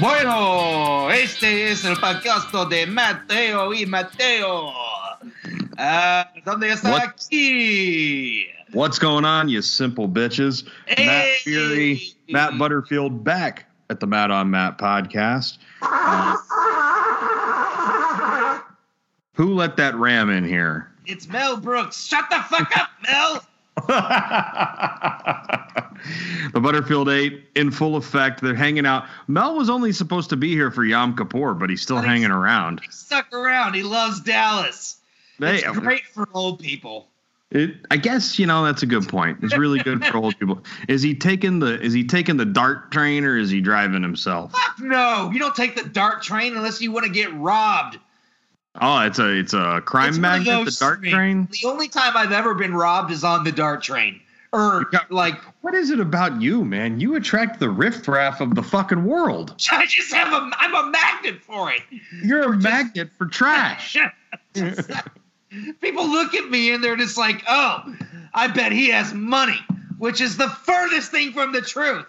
Bueno, este es el podcast de Mateo y Mateo. Ah, ¿Dónde está What? aquí? What's going on, you simple bitches? Matt Fury, Matt Butterfield back at the Matt on Matt podcast. Uh, who let that ram in here? It's Mel Brooks. Shut the fuck up, Mel. the Butterfield 8 in full effect. They're hanging out. Mel was only supposed to be here for Yom Kippur, but he's still But he's- hanging around. Stuck around. He loves Dallas. Hey, It's great for old people. It, I guess you know that's a good point. It's really good for old people. Is he taking the is he taking the dart train or is he driving himself? Fuck no. You don't take the dart train unless you want to get robbed. Oh, it's a it's a crime It's magnet, the dart train. The only time I've ever been robbed is on the dart train. Or Yeah. like What is it about you, man? You attract the riffraff of the fucking world. I just have a I'm a magnet for it. You're a magnet for trash. People look at me and they're just like, "Oh, I bet he has money," which is the furthest thing from the truth.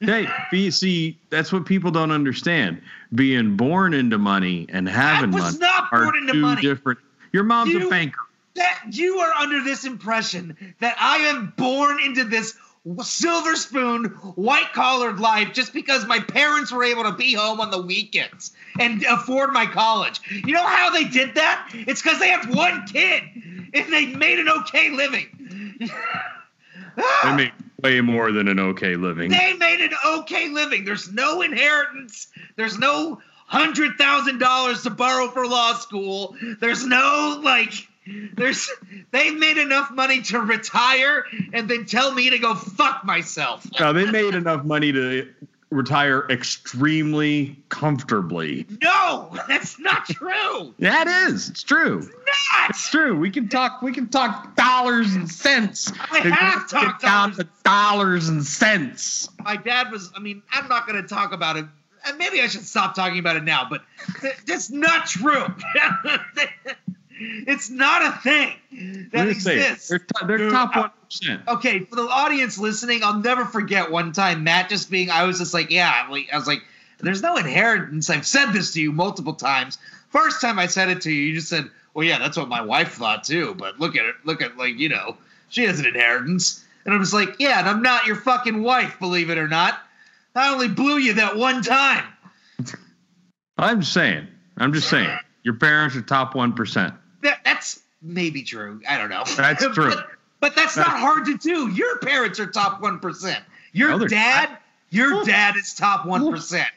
hey, see, that's what people don't understand. Being born into money and having money not are born into two money. different. Your mom's You- a banker. That you are under this impression that I am born into this silver spoon, white collared life just because my parents were able to be home on the weekends and afford my college. You know how they did that? It's because they have one kid and they made an okay living. Ah! They make way more than an okay living. They made an okay living. There's no inheritance. There's no hundred thousand dollars to borrow for law school. There's no like. There's they've made enough money to retire and then tell me to go fuck myself. No, they made enough money to retire extremely comfortably. No, that's not true. Yeah, it is. It's true. Not. It's true. We can talk. We can talk dollars and cents. I have talked dollars. dollars and cents. My dad was. I mean, I'm not going to talk about it. And maybe I should stop talking about it now. But th- that's not true. it's not a thing that exists. They're, to- they're top uh, one percent. Okay, for the audience listening, I'll never forget one time Matt just being. I was just like, yeah, like, I was like, there's no inheritance. I've said this to you multiple times. First time I said it to you, you just said, well, yeah, that's what my wife thought too. But look at it, look at like you know, she has an inheritance, and I was like, yeah, and I'm not your fucking wife, believe it or not. I only blew you that one time. I'm saying. I'm just saying. Your parents are top one percent. That, that's maybe true. I don't know. That's true. but, but that's not hard to do. Your parents are top one percent. Your No, dad, your dad is top one percent.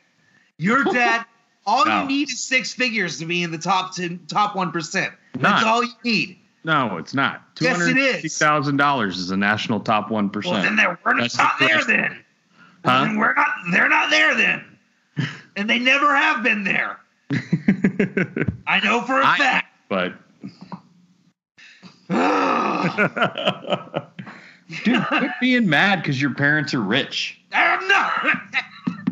Your dad, all No. you need is six figures to be in the top ten, top one percent. That's all you need. No, it's not. Yes, it is. thousand dollars is the national top one Well, then percent. they're we're not the there then. Huh? we're not. They're not there then, and they never have been there. I know for a I- fact. but dude, quit being mad because your parents are rich. I'm not.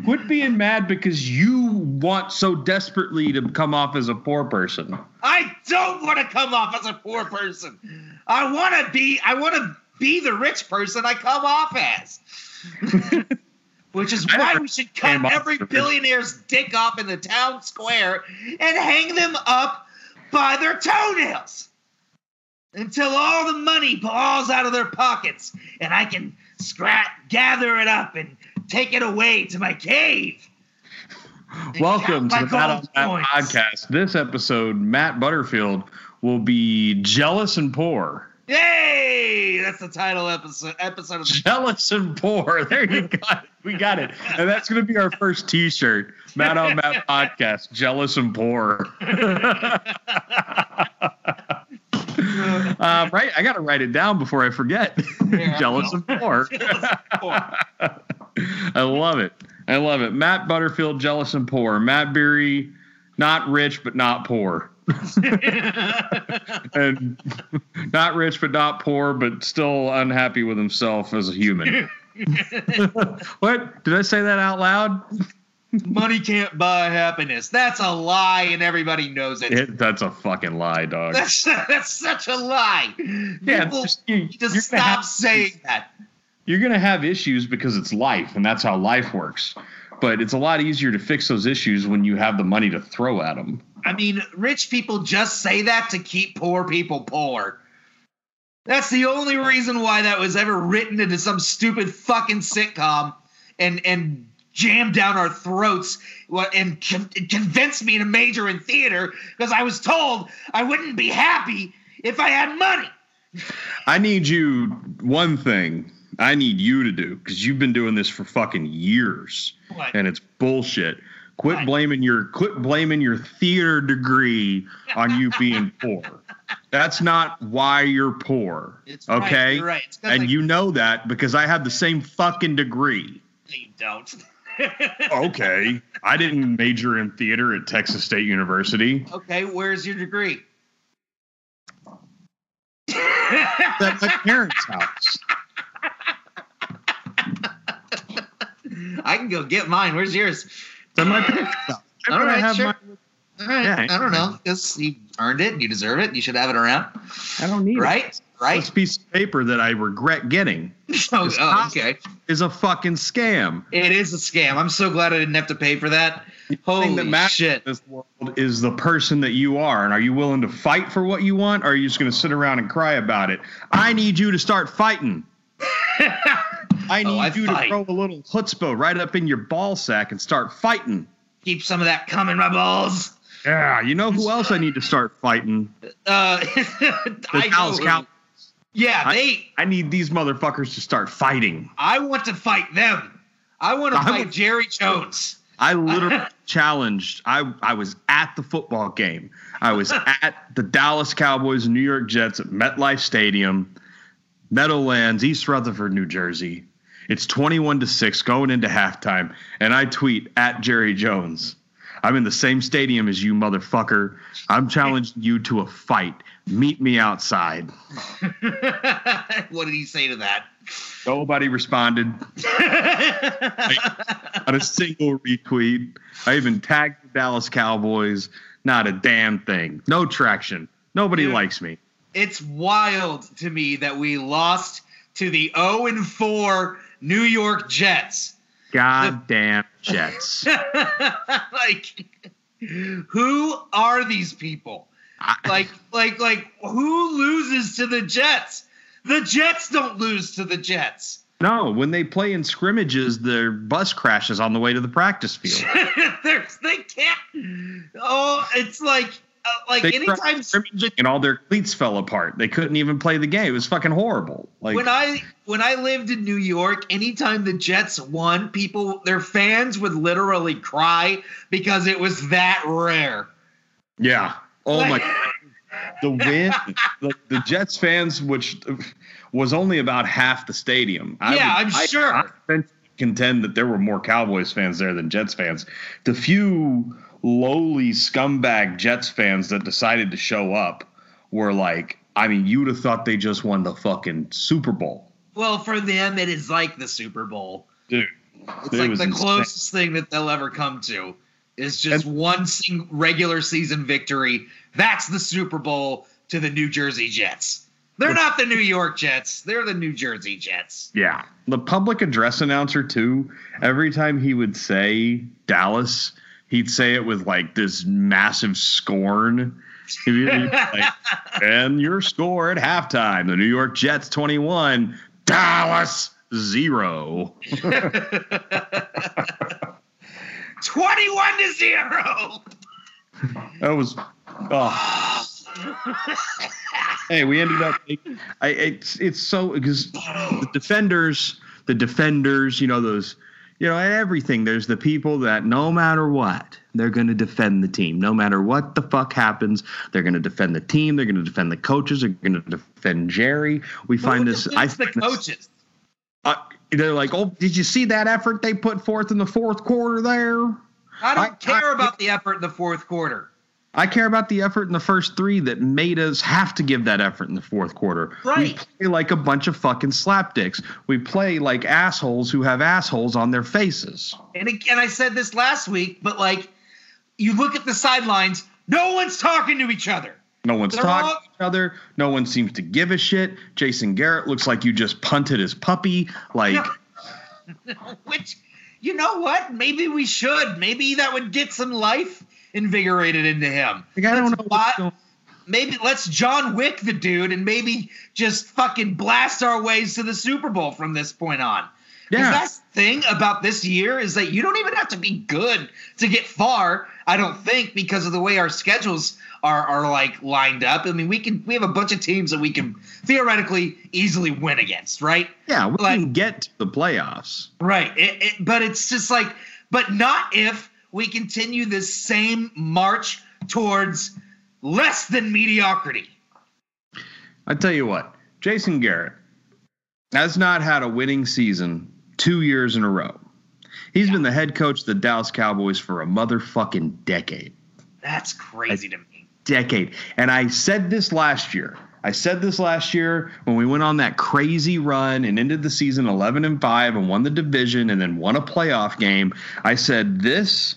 Quit being mad because you want so desperately to come off as a poor person. I don't want to come off as a poor person. I want to be. I want to be the rich person I come off as. Which is why we should cut every billionaire's dick off in the town square and hang them up by their toenails until all the money falls out of their pockets and I can scrap, gather it up and take it away to my cave. Welcome to the Matt on gold Matt podcast. This episode, Matt Butterfield will be jealous and poor. Yay! That's the title episode episode of the Jealous and poor. There you go. We got it. And that's going to be our first T-shirt. Matt on Matt podcast. Jealous and poor. um, right. I got to write it down before I forget. Yeah, Jealous well. and poor. I love it. I love it. Matt Butterfield, jealous and poor. Matt Beery, not rich but not poor. and not rich but not poor, but still unhappy with himself as a human. what? Did I say that out loud? Money can't buy happiness. That's a lie, and everybody knows it. It, that's a fucking lie, dog. That's that's such a lie. yeah, People just, you, just stop have- saying that. You're gonna have issues because it's life, and that's how life works. But it's a lot easier to fix those issues when you have the money to throw at them. I mean, rich people just say that to keep poor people poor. That's the only reason why that was ever written into some stupid fucking sitcom and and jammed down our throats and con- convinced me to major in theater because I was told I wouldn't be happy if I had money. I need you one thing. I need you to do because you've been doing this for fucking years, and it's bullshit. Quit blaming your quit blaming your theater degree on you being poor. That's not why you're poor. It's okay, right. 'cause and I- you know that because I have the same fucking degree. You don't. Okay, I didn't major in theater at Texas State University. okay, where's your degree? At my parents' house. I can go get mine. Where's yours? It's at my parents' house. Why All would I right, have sure. my- All right. Yeah. I don't know. Because you earned it. You deserve it. You should have it around. I don't need it. Right? Right? This piece of paper that I regret getting Oh, It's oh, okay. is a fucking scam. It is a scam. I'm so glad I didn't have to pay for that. The thing Holy that matters shit. in this world is the person that you are, and are you willing to fight for what you want, or are you just going to sit around and cry about it? I need you to start fighting. I need Oh, I you fight. to throw a little chutzpah right up in your ball sack and start fighting. Keep some of that coming, my balls. Yeah, you know who else I need to start fighting? Uh, The I Dallas Cowboys. Yeah, I- they. I need these motherfuckers to start fighting. I want to fight them. I want to I fight would- Jerry Jones. I literally challenged. I I was at the football game. I was at the Dallas Cowboys and New York Jets at MetLife Stadium, Meadowlands, East Rutherford, New Jersey. It's 21 to 6 going into halftime, and I tweet at Jerry Jones. I'm in the same stadium as you, motherfucker. I'm challenging you to a fight. Meet me outside. what did he say to that? Nobody responded. Not a single retweet. I even tagged the Dallas Cowboys. Not a damn thing. No traction. Nobody Dude. likes me. It's wild to me that we lost to the 0 and 4 New York Jets. Goddamn Jets. like who are these people? I- Like like like who loses to the Jets? The Jets don't lose to the Jets. no, when they play in scrimmages, their bus crashes on the way to the practice field. They can't. Oh, it's like Uh, like They anytime and all their cleats fell apart. They couldn't even play the game. It was fucking horrible. Like when I when I lived in New York, anytime the Jets won, people their fans would literally cry because it was that rare. Yeah. Oh my Like- God. The win, the, the Jets fans, which was only about half the stadium. I Yeah, would- I'm I- sure. I would contend that there were more Cowboys fans there than Jets fans. The few lowly scumbag Jets fans that decided to show up were like, I mean, you'd have thought they just won the fucking Super Bowl, Well, for them, it is like the Super Bowl. dude. It's It like the insane. closest thing that they'll ever come to is just one sing- regular season victory. That's the Super Bowl to the New Jersey Jets. They're not the New York Jets. They're the New Jersey Jets. Yeah. The public address announcer, too, every time he would say Dallas, he'd say it with like this massive scorn. Like, and your score at halftime the New York Jets 21, Dallas 0. 21 to 0. That was. Oh. hey, we ended up. I, it's it's so because the defenders, the defenders, you know those, you know everything. There's the people that no matter what, they're going to defend the team. No matter what the fuck happens, they're going to defend the team. They're going to defend the coaches. They're going to defend Jerry. We find this. I the coaches. uh, they're like, oh, did you see that effort they put forth in the fourth quarter there? I don't I- care I- about the effort in the fourth quarter. I care about the effort in the first three that made us have to give that effort in the fourth quarter. Right. We play like a bunch of fucking slapdicks. We play like assholes who have assholes on their faces. And again, I said this last week, but like, you look at the sidelines, no one's talking to each other. No one's They're talking all- to each other. No one seems to give a shit. Jason Garrett looks like you just punted his puppy. Like, Which you know what? Maybe we should. Maybe that would get some life invigorated into him. Like, I don't Let's know. buy- what's going- maybe let's John Wick the dude and maybe just fucking blast our ways to the Super Bowl from this point on. Yeah. That's the thing about this year is that you don't even have to be good to get far. I don't think because of the way our schedules are are like lined up. I mean, we can we have a bunch of teams that we can theoretically easily win against, right? Yeah, we Like- can get to the playoffs. Right. It, it, but it's just like, but not if we continue this same march towards less than mediocrity. I tell you what, Jason Garrett has not had a winning season two years in a row. He's been the head coach of the Dallas Cowboys for a motherfucking decade. That's crazy to me. Decade. And I said this last year. I said this last year when we went on that crazy run and ended the season 11 and 5 and won the division and then won a playoff game. I said this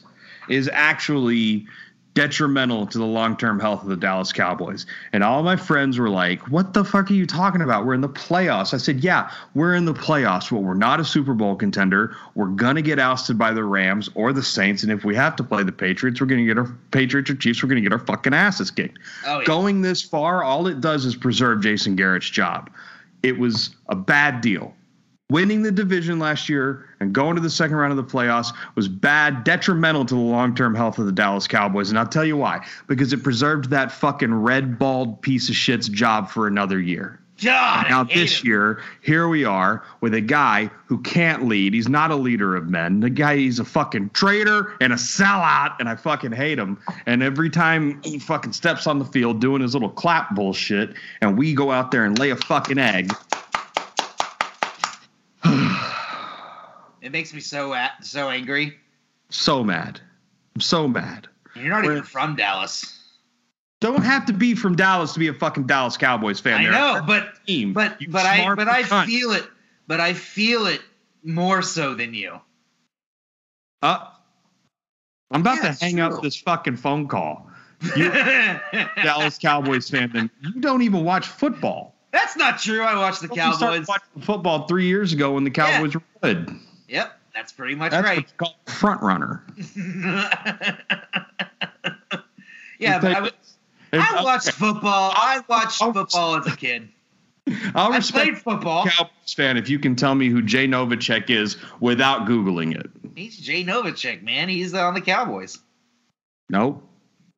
is actually detrimental to the long-term health of the Dallas Cowboys. And all my friends were like, "What the fuck are you talking about? We're in the playoffs." I said, "Yeah, we're in the playoffs, but we're not a Super Bowl contender. We're going to get ousted by the Rams or the Saints, and if we have to play the Patriots, we're going to get our Patriots or Chiefs, we're going to get our fucking asses kicked." Oh, yeah. Going this far, all it does is preserve Jason Garrett's job. It was a bad deal. Winning the division last year and going to the second round of the playoffs was bad, detrimental to the long term health of the Dallas Cowboys. And I'll tell you why. Because it preserved that fucking red bald piece of shit's job for another year. God, Now, this him. year, here we are with a guy who can't lead. He's not a leader of men. The guy, he's a fucking traitor and a sellout, and I fucking hate him. And every time he fucking steps on the field doing his little clap bullshit, and we go out there and lay a fucking egg, It makes me so so angry. so mad. I'm so mad. You're not We're- even from Dallas. Don't have to be from Dallas to be a fucking Dallas Cowboys fan. I They're know, but team. but You but I but I cunt. feel it. But I feel it more so than you. Uh, I'm about Yeah, to hang true. up this fucking phone call. You Dallas Cowboys fan, then you don't even watch football. That's not true. I watched the started Cowboys. football three years ago when the Cowboys were good. Yep, that's pretty much That's right. called front runner. yeah, but I, was, I watched Okay, football. I watched I'll- football as a kid. I'll I respect played football. Cowboys fan if you can tell me who Jay Novacek is without googling it. He's Jay Novacek, man. He's on the Cowboys. Nope,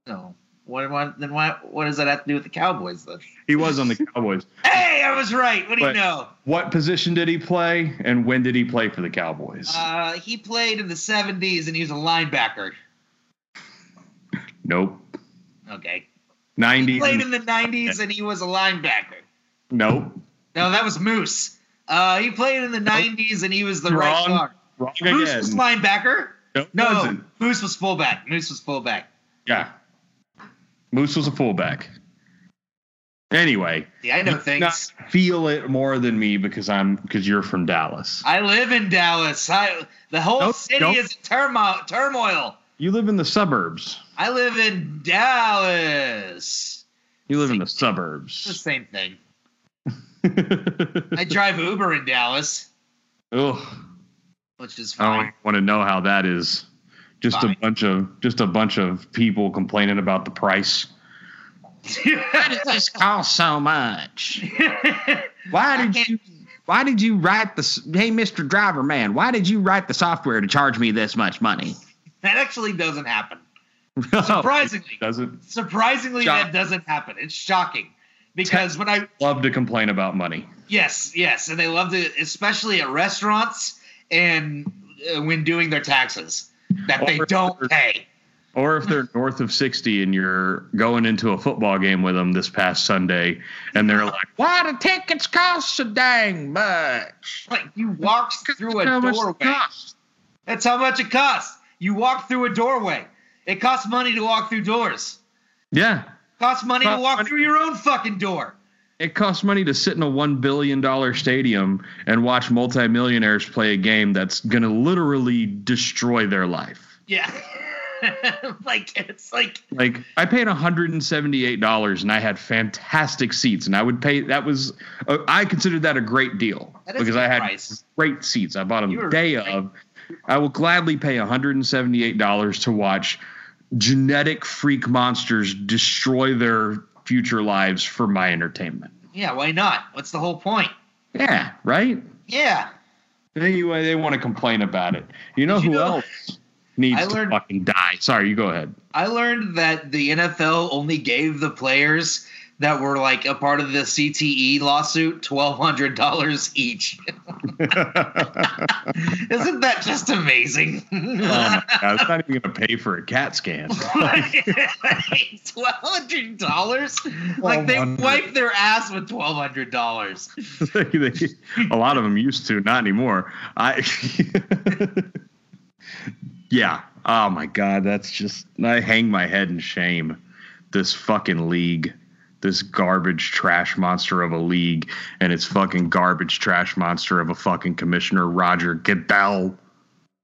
No. What, what then what what does that have to do with the Cowboys then? he was on the Cowboys. Hey, I was right. What do you know? What position did he play, and when did he play for the Cowboys? Uh, he played in the 70s and he was a linebacker. nope. Okay. He Ninety. played in the 90s and he was a linebacker. nope. No, that was Moose. Uh, he played in the 90s and he was the right guard. Wrong Moose again. was linebacker. Nope, No, wasn't. Moose was fullback. Moose was fullback. Yeah. Moose was a fullback. Anyway, Yeah, I know things. feel it more than me because I'm because you're from Dallas. I live in Dallas. I, the whole Nope, city nope. is turmoil. Turmoil. You live in the suburbs. I live in Dallas. You live in the suburbs. the same thing. I drive Uber in Dallas, Ugh. which is fine. I don't want to know how that is. Just Fine. a bunch of just a bunch of people complaining about the price. Why did this cost so much? Why did you why did you write the hey Mr. Driver Man, why did you write the software to charge me this much money? that actually doesn't happen. Surprisingly. doesn't Surprisingly, Shock. that doesn't happen. It's shocking because when I love to complain about money. yes yes, and they love to especially at restaurants and uh, when doing their taxes that they don't pay. Or if they're north of 60 and you're going into a football game with them this past Sunday and they're like, why do tickets cost so dang much? Like you walk through a How much it doorway. That's how much it costs. You walk through a doorway. It costs money to walk through doors. Yeah. It costs money to walk money. through your own fucking door. It costs money to sit in a $1 billion stadium and watch multimillionaires play a game that's going to literally destroy their life. Yeah. like it's like Like, I paid $178 and I had fantastic seats, and I would pay that was, uh, I considered that a great deal That because I had price. great seats. I bought them the day great. of, I will gladly pay $178 to watch genetic freak monsters destroy their future lives for my entertainment. Yeah, why not? What's the whole point? Yeah, right? Yeah. Anyway, they want to complain about it. You know you who know- else needs I to fucking die? Sorry, you go ahead. I learned that the NFL only gave the players that were like a part of the CTE lawsuit twelve hundred dollars each. Isn't that just amazing? Oh god, it's not even going to pay for a CAT scan. twelve hundred dollars? Oh like they $1,200. wipe their ass with twelve hundred dollars. A lot of them used to, not anymore. I, yeah. Oh my god, that's just. I hang my head in shame. This fucking league, this garbage trash monster of a league, and its fucking garbage trash monster of a fucking commissioner, Roger Goodell.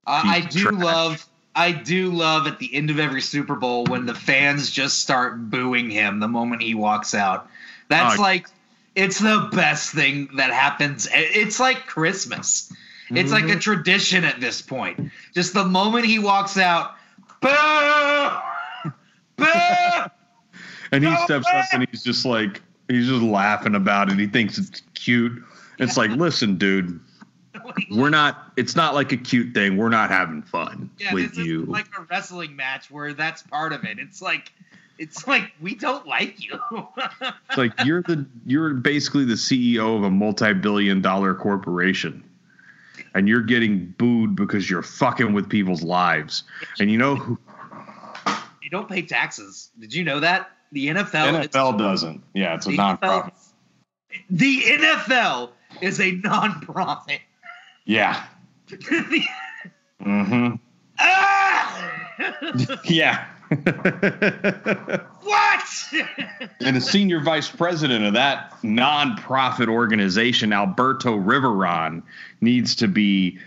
I, I do trash. love. I do love at the end of every Super Bowl when the fans just start booing him the moment he walks out. That's Oh. like it's the best thing that happens. It's like Christmas. It's like a mm-hmm. tradition at this point. Just the moment he walks out, boo, boo. And he Go steps up and he's just like, he's just laughing about it. He thinks it's cute. It's like, listen, dude, we're not. It's not like a cute thing. We're not having fun yeah, with this you. like a wrestling match where that's part of it. It's like, it's like we don't like you. It's like you're the you're basically the CEO of a multi-billion dollar corporation. And you're getting booed because you're fucking with people's lives. And you know who you don't pay taxes. Did you know that? The NFL, NFL doesn't. Yeah, it's a nonprofit. NFL the NFL is a nonprofit. Yeah. Mm-hmm. ah! Yeah. what? and the senior vice president of that nonprofit organization, Alberto Riveron, needs to be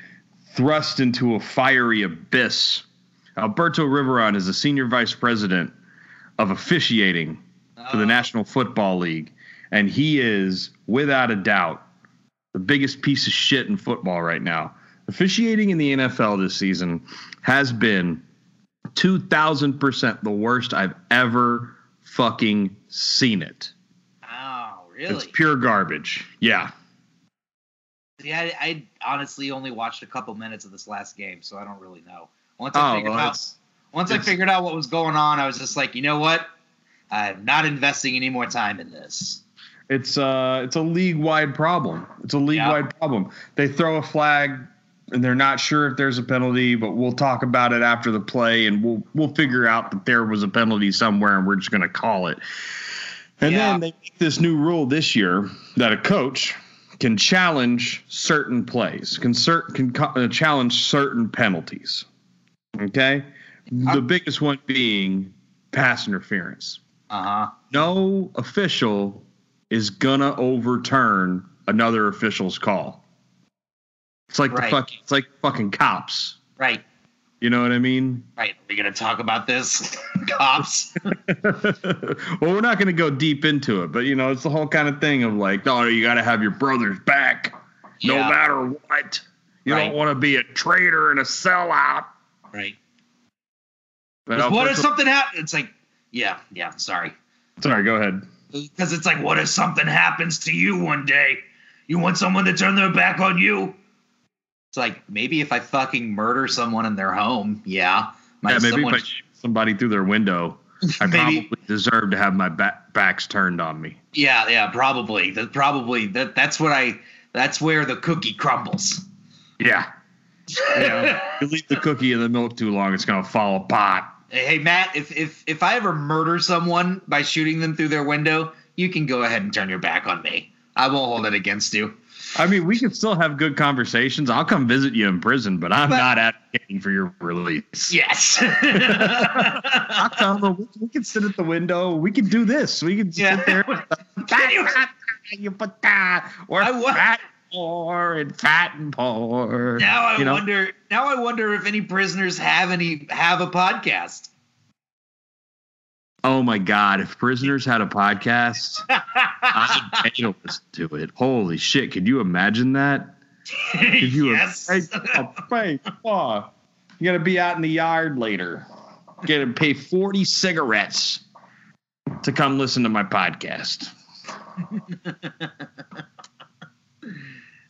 thrust into a fiery abyss. Alberto Riveron is the senior vice president of officiating for the Oh. National Football League, and he is, without a doubt, the biggest piece of shit in football right now. Officiating in the NFL this season has been 2000% the worst I've ever fucking seen it. oh, really? It's pure garbage. Yeah. Yeah, I, I honestly only watched a couple minutes of this last game, so I don't really know. Once I Oh, figured well, out, once I figured out what was going on, I was just like, you know what? I'm not investing any more time in this. it's uh it's a league wide problem. It's a league wide problem. They throw a flag and they're not sure if there's a penalty, but we'll talk about it after the play and we'll we'll figure out that there was a penalty somewhere and we're just gonna call it. And Yeah. then they make this new rule this year that a coach can challenge certain plays, can cer- can co- uh, challenge certain penalties. Okay, the I'm- biggest one being pass interference Uh huh. no official is gonna overturn another official's call. It's like Right. the fucking it's like fucking cops. Right. You know what I mean? Right. Are we gonna talk about this, cops? well, we're not gonna go deep into it, but you know, it's the whole kind of thing of like, oh, you gotta have your brother's back no matter what. You Right. don't want to be a traitor and a sellout. Right. But what if something happens? It's like, yeah, yeah. Sorry. Sorry, go ahead. Because it's like, what if something happens to you one day? You want someone to turn their back on you? It's like maybe if I fucking murder someone in their home, yeah. Yeah, maybe someone- if I shoot somebody through their window, I probably deserve to have my back, backs turned on me. yeah, yeah, probably. That probably that that's what I. That's where the cookie crumbles. Yeah. Yeah. you leave the cookie in the milk too long, it's gonna fall apart. Hey, hey, Matt, if if if I ever murder someone by shooting them through their window, you can go ahead and turn your back on me. I won't hold it against you. I mean, we can still have good conversations. I'll come visit you in prison, but I'm But- not advocating for your release. Yes. I'll tell them we, can sit at the window. We can do this. We can Yeah. sit there. Can you- you put that or I wa- fat poor and fat and poor. now I you know? wonder. Now I wonder if any prisoners have any have a podcast. Oh my God! If prisoners had a podcast, I'd pay to listen to it. Holy shit! Could you imagine that? You yes. pay. Oh, you got to be out in the yard later. Get to pay forty cigarettes to come listen to my podcast.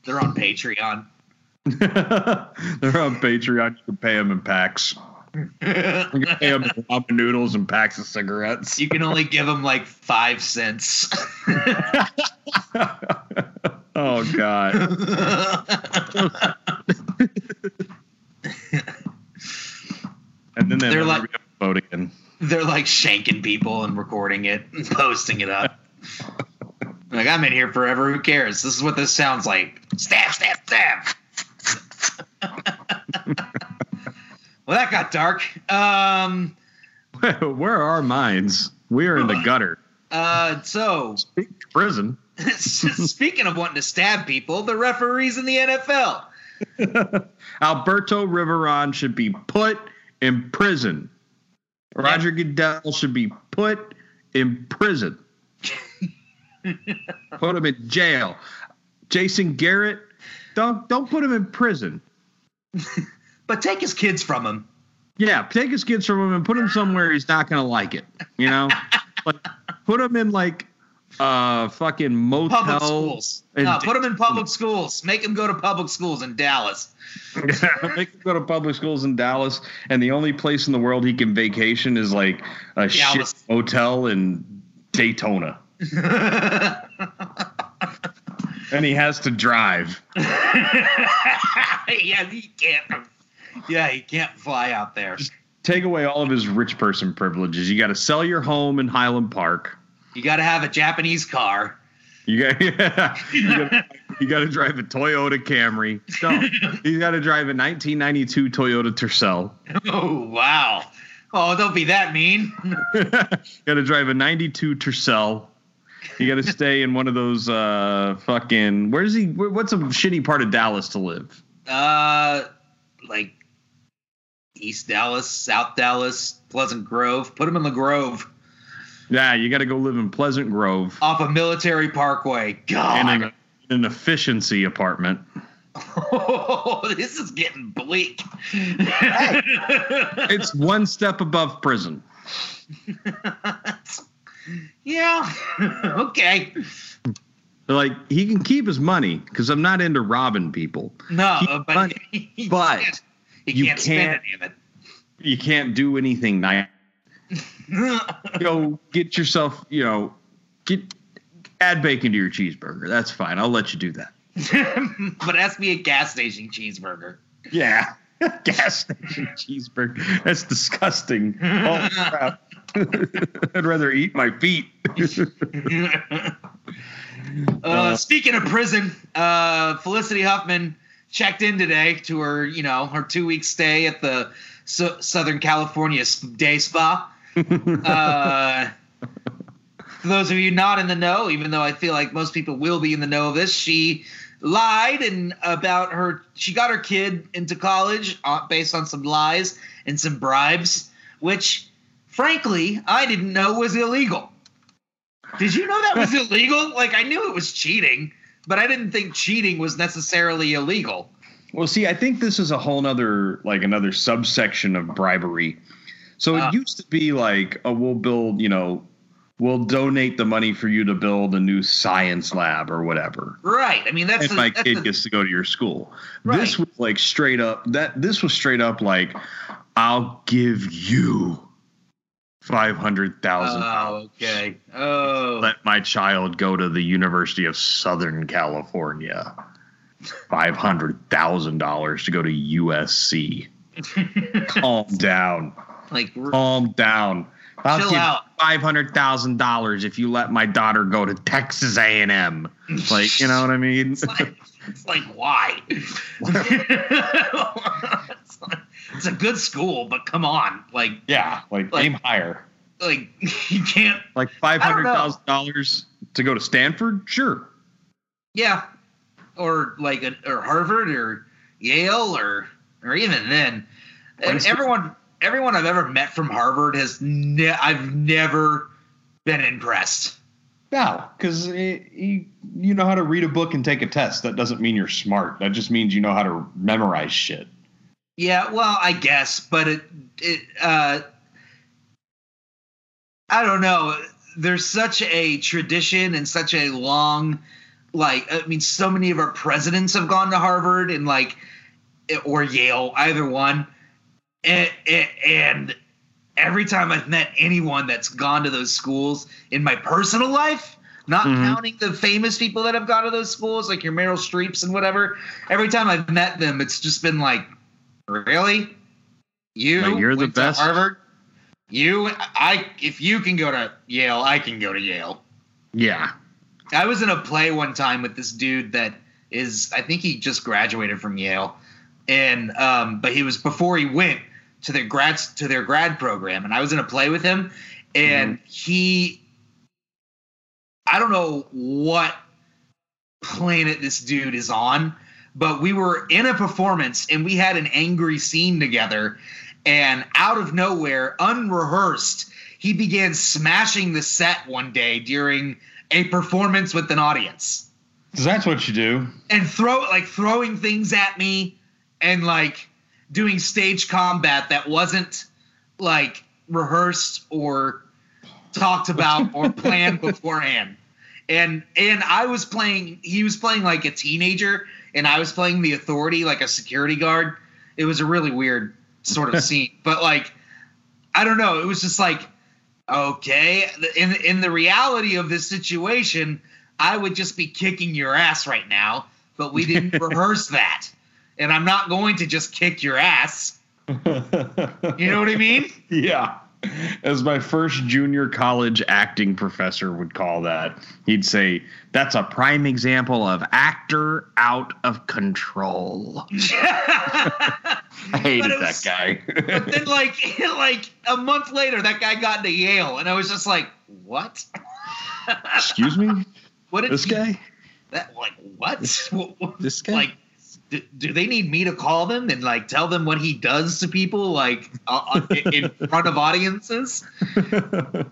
They're on Patreon. They're on Patreon. You can pay them in packs. You can pay them in ramen noodles and packs of cigarettes. you can only give them like five cents. oh God. And then They're they're like- like vote again. They're like shanking people and recording it and posting it up. Like I'm in here forever. Who cares? This is what this sounds like. Stab, stab, stab. well, that got dark. Um, Where are our minds? We are in the gutter. uh, so Prison. speaking of wanting to stab people, the referees in the NFL. Alberto Riveron should be put in prison. Roger Goodell should be put in prison. put him in jail. Jason Garrett, don't don't put him in prison. But take his kids from him. Yeah, take his kids from him and put him somewhere he's not gonna like it. You know, like put him in like uh fucking motel. Public schools. No, put him in public schools. Make him go to public schools in Dallas. Make him go to public schools in Dallas, and the only place in the world he can vacation is like a shit Dallas. hotel in Daytona, and he has to drive. yeah, he can't. Yeah, he can't fly out there. Take away all of his rich person privileges. You got to sell your home in Highland Park. You got to have a Japanese car. You got yeah, you got to drive a Toyota Camry. No, you got to drive a 1992 Toyota Tercel. Oh wow! Oh, don't be that mean. you got to drive a 92 Tercel. You got to stay in one of those uh fucking where's he what's a shitty part of Dallas to live? Uh, like East Dallas, South Dallas, Pleasant Grove. Put him in the Grove Yeah, you got to go live in Pleasant Grove off of Military Parkway. in God, an, in an efficiency apartment. Oh, this is getting bleak. It's one step above prison. yeah. okay. Like he can keep his money because I'm not into robbing people. No, Keep but money, he but can't, he you can't can't- any of You can't do anything nice. Go get yourself, you know, get add bacon to your cheeseburger. That's fine. I'll let you do that. but it has to be a gas station cheeseburger. Yeah. Gas station cheeseburger. That's disgusting. Oh crap. I'd rather eat my feet. uh, speaking of prison, uh, Felicity Huffman checked in today to her, you know, her two week stay at the so- Southern California day spa. uh, for those of you not in the know, even though I feel like most people will be in the know of this, she lied and about her. She got her kid into college uh, based on some lies and some bribes, which, frankly, I didn't know was illegal. Did you know that was illegal? Like I knew it was cheating, but I didn't think cheating was necessarily illegal. Well, see, I think this is a whole nother like another subsection of bribery. So Ah. it used to be like, oh, we'll build, you know, we'll donate the money for you to build a new science lab or whatever. Right. I mean, that's if my that's kid the- gets to go to your school. Right. This was like straight up that this was straight up like, I'll give you five hundred thousand. Oh, okay. Oh, Let my child go to the University of Southern California. Five hundred thousand dollars to go to USC. Calm down. like Calm down. I'll Chill give out. five hundred thousand dollars if you let my daughter go to Texas A and M. Like, you know what I mean? it's like, it's like why? it's, a good school, but come on, like Yeah, like, Like- aim higher. like you can't. Like five I don't hundred know. thousand dollars to go to Stanford? Sure. Yeah, or like a, or Harvard or Yale or or even then, and everyone everyone I've ever met from Harvard has ne- I've never been impressed. No, because you, you know how to read a book and take a test. That doesn't mean you're smart. That just means you know how to memorize shit. Yeah, well, I guess, but it it uh I don't know. There's such a tradition and such a long like I mean so many of our presidents have gone to Harvard and like or Yale, either one. And, and every time I've met anyone that's gone to those schools in my personal life, not Mhm. counting the famous people that have gone to those schools, like your Meryl Streeps and whatever, every time I've met them, it's just been like, really? You Like, you're the best? Harvard? You, I, if you can go to Yale, I can go to Yale. Yeah. I was in a play one time with this dude that is I think he just graduated from Yale, and um, but he was before he went to their grads to their grad program, and I was in a play with him, and he I don't know what planet this dude is on, but we were in a performance and we had an angry scene together, and out of nowhere, unrehearsed, he began smashing the set one day during a performance with an audience. That's what you do. and throw like throwing things at me and like doing stage combat that wasn't like rehearsed or talked about or planned beforehand. And and i was playing he was playing like a teenager and i was playing the authority like a security guard. It was a really weird sort of scene but like i don't know. It was just like okay in in the reality of this situation i would just be kicking your ass right now but we didn't rehearse that. And i'm not going to just kick your ass. You know what i mean? Yeah. As my first junior college acting professor would call that, he'd say, That's a prime example of actor out of control. I hated it that guy. but then like like a month later that guy got into yale and i was just like what Excuse me? what did This he- guy? that like what What- what- This guy? like do, do they need me to call them and like tell them what he does to people like uh, uh, in front of audiences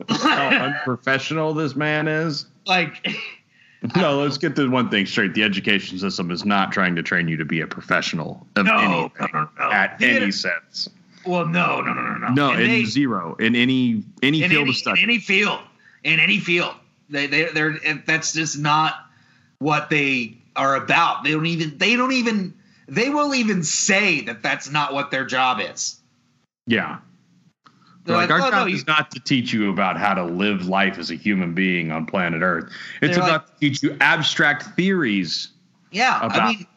How unprofessional this man is. like No, let's get the one thing straight. The education system is not trying to train you to be a professional of No, anything no, no. at Theater- any sense. well no no no no no No, in they- zero. In any any in field any, of study. in any field in any field they they they're that's just not what they are about they don't even they don't even they will even say that that's not what their job is yeah. they're like, our "Oh, no, job you- is not to teach you about how to live life as a human being on planet Earth. It's about to teach you abstract theories. Yeah, I mean,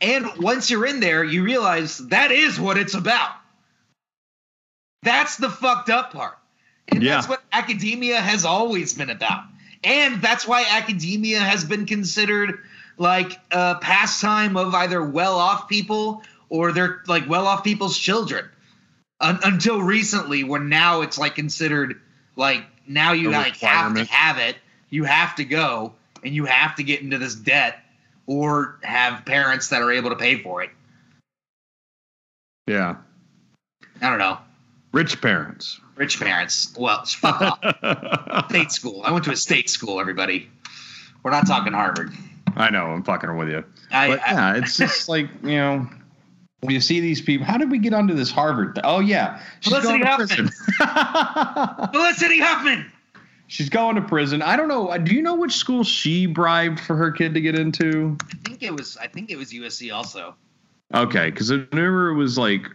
and once you're in there, you realize that is what it's about. That's the fucked up part. And Yeah. that's what academia has always been about. And that's why academia has been considered like a pastime of either well-off people or they're like well-off people's children. Un- until recently, when now it's like considered like now you like have to have it, you have to go, and you have to get into this debt or have parents that are able to pay for it. Yeah. I don't know. Rich parents. Rich parents. Well, fuck off. State school. I went to a state school, everybody. We're not talking Harvard. I know, I'm fucking with you. I, But I- yeah, it's just like, you know, when you see these people, how did we get onto this Harvard? Th- oh, yeah. She's Felicity going to Huffman. prison. Felicity Huffman. She's going to prison. I don't know. Uh, do you know which school she bribed for her kid to get into? I think it was. I think it was USC also. Okay, because I remember it was like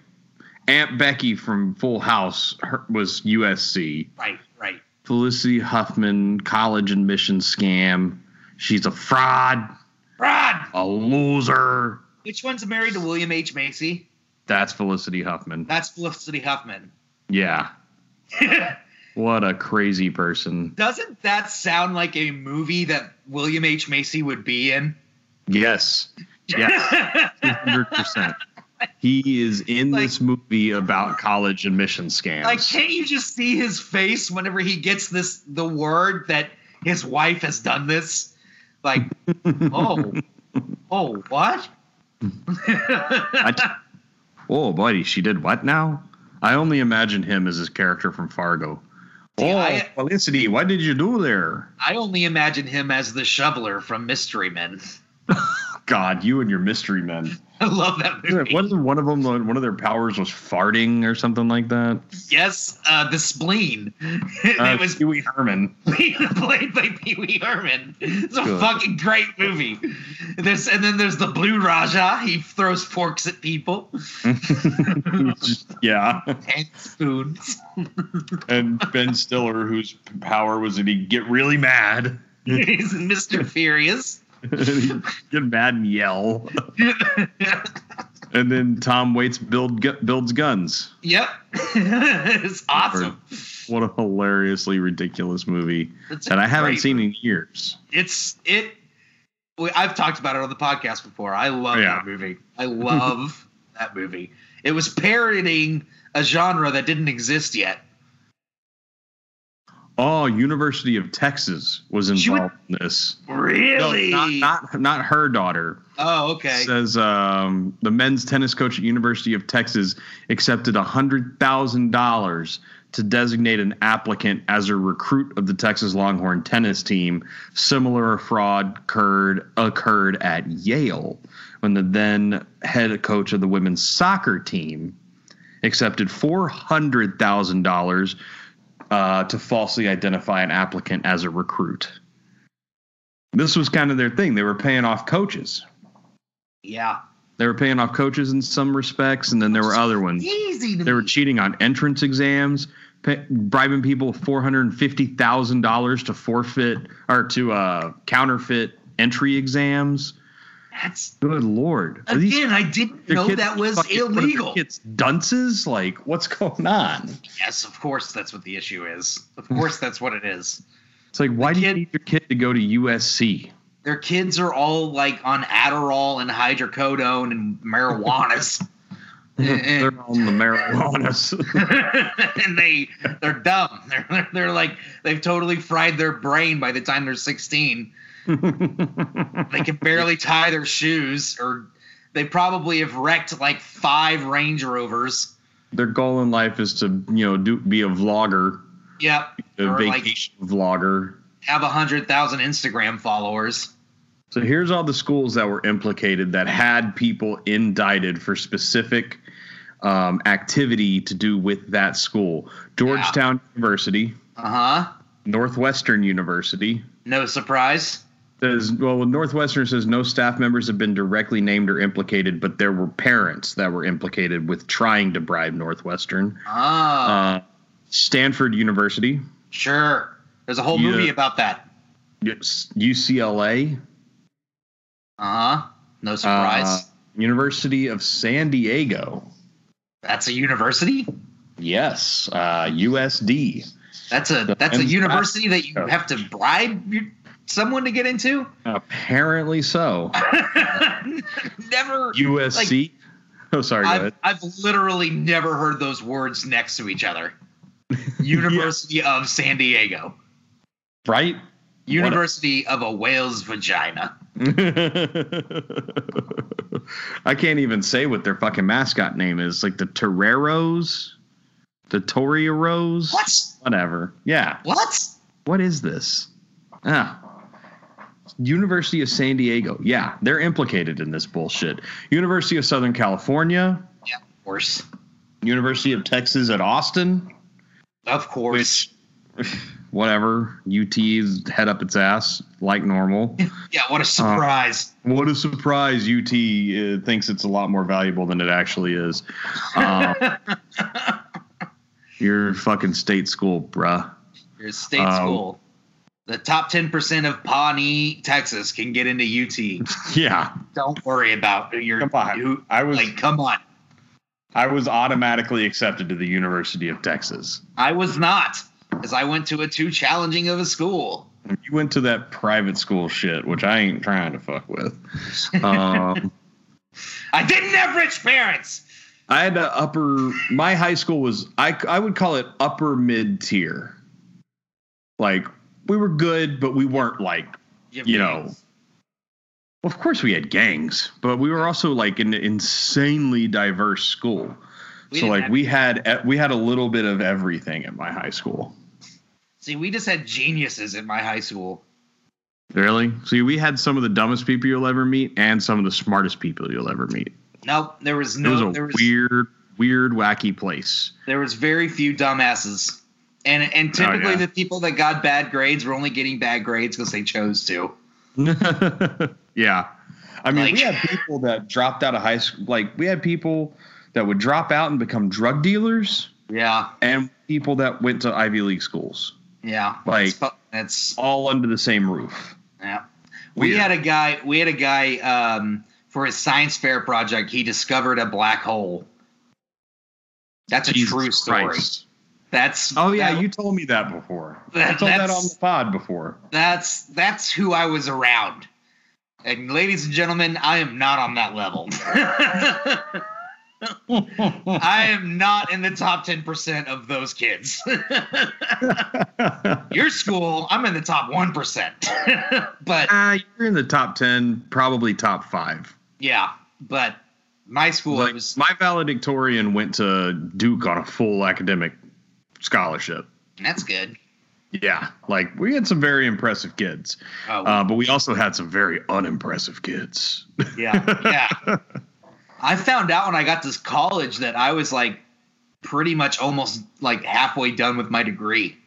Aunt Becky from Full House her, was USC. Right. Right. Felicity Huffman, college admission scam. She's a fraud, Fraud. a loser. Which one's married to William H Macy? That's Felicity Huffman. That's Felicity Huffman. Yeah. What a crazy person. Doesn't that sound like a movie that William H Macy would be in? Yes. Yeah. 100%. He is in Like- this movie about college admission scams. Like, can't you just see his face whenever he gets this the word that his wife has done this? Like, oh, oh, what? What? oh, buddy, she did what now? I only imagine him as his character from Fargo. See, oh, I- Felicity, what did you do there? I only imagine him as the shoveler from Mystery Men. God, you and your mystery men. I love that movie. Wasn't one of them one of their powers was farting or something like that? Yes, uh, the spleen. Uh, it was Pee Wee Herman. played by Pee Wee Herman. It's a Good. fucking great movie. There's and then there's the Blue Raja. He throws forks at people yeah, and spoons. And Ben Stiller, whose power was that he'd get really mad. He's Mr. Furious. Get mad and yell. And then Tom Waits build builds guns. yep, it's awesome. What a hilariously ridiculous movie It's that I haven't seen in years. it's it I've talked about it on the podcast before. I love oh, Yeah. that movie. I love that movie. It was parodying a genre that didn't exist yet. Oh, University of Texas was involved in this. Really? No, not, not not her daughter. oh, okay. Says um, the men's tennis coach at University of Texas accepted hundred thousand dollars to designate an applicant as a recruit of the Texas Longhorn tennis team. Similar fraud occurred occurred at Yale when the then head coach of the women's soccer team accepted four hundred thousand dollars uh, to falsely identify an applicant as a recruit. This was kind of their thing. They were paying off coaches. yeah. They were paying off coaches in some respects, and then there were other ones. Easy to They were cheating on entrance exams, pay, bribing people four hundred fifty thousand dollars to forfeit or to uh, counterfeit entry exams. That's Good lord! Are these- again, I didn't know that was illegal. Kids dunces? Like, what's going on? Yes, of course that's what the issue is. Of course that's what it is. It's like, why do you need your kid to go to USC? Their kids are all like on Adderall and hydrocodone and marijuanas. They're on the marijuanas. and they they're dumb. They're they're like they've totally fried their brain by the time they're 16. They can barely tie their shoes or they probably have wrecked like five Range Rovers. Their goal in life is to, you know, do be a vlogger, Yep. a Or like vacation vlogger. have a hundred thousand Instagram followers. So here's all the schools that were implicated that had people indicted for specific um, activity to do with that school: Georgetown University, Uh huh. Northwestern University. No surprise. Says well, Northwestern says no staff members have been directly named or implicated, but there were parents that were implicated with trying to bribe Northwestern. Ah, Uh, Stanford University, sure. There's a whole movie about that. UCLA, Uh huh. No surprise. uh, University of San Diego. that's a university. Yes, uh, USD. That's a that's a university that you have to bribe your, someone to get into. Apparently so. Never. USC. oh, sorry. I've, ahead. I've literally never heard those words next to each other. University of San Diego. Right. University of a whale's vagina. I can't even say what their fucking mascot name is. Like the Toreros, the Toreros. What? Whatever. Yeah. What? What is this? Ah. University of San Diego. Yeah, they're implicated in this bullshit. University of Southern California, Yeah, of course. University of Texas at Austin, Of course. whatever. UT's head up its ass like normal. yeah, what a surprise. What a surprise! UT uh, thinks it's a lot more valuable than it actually is. Um, your fucking state school, bruh. Your state um, school. The top 10% of Pawnee, Texas can get into UT. Yeah, Don't worry about your. Come on. You, I was like, come on. I was automatically accepted to the University of Texas. I was not, because I went to a too challenging of a school. you went to that private school shit, which I ain't trying to fuck with. Um, I didn't have rich parents. I had a upper. My high school was I I would call it upper mid tier. Like we were good, but we weren't like you know. Of course, we had gangs, but we were also like an insanely diverse school. We so like have- we had we had a little bit of everything at my high school. See, we just had geniuses in my high school. Really? See, we had some of the dumbest people you'll ever meet and some of the smartest people you'll ever meet. Nope, there was no. It was a there was weird, weird, wacky place. there was very few dumbasses, and and typically Oh, yeah. the people that got bad grades were only getting bad grades because they chose to. yeah. I mean, Like- we had people that dropped out of high school. Like, we had people that would drop out and become drug dealers, Yeah, and people that went to Ivy League schools, yeah. Like- it's, all under the same roof. Yeah. We Weird. had a guy. We had a guy um, for his science fair project. He discovered a black hole. That's a Jesus true story. Christ. That's Oh yeah, that- you told me that before. That- I told that on the pod before. that's that's who I was around. And ladies and gentlemen, I am not on that level. I am not in the top ten percent of those kids. Your school, I'm in the top one percent. but Ah, you're in the top 10, probably top five. yeah, but my school Like, was my valedictorian went to Duke on a full academic scholarship. that's good. Yeah, like we had some very impressive kids, Oh, uh, but we also had some very unimpressive kids. Yeah, yeah. I found out when I got to college that I was like pretty much almost like halfway done with my degree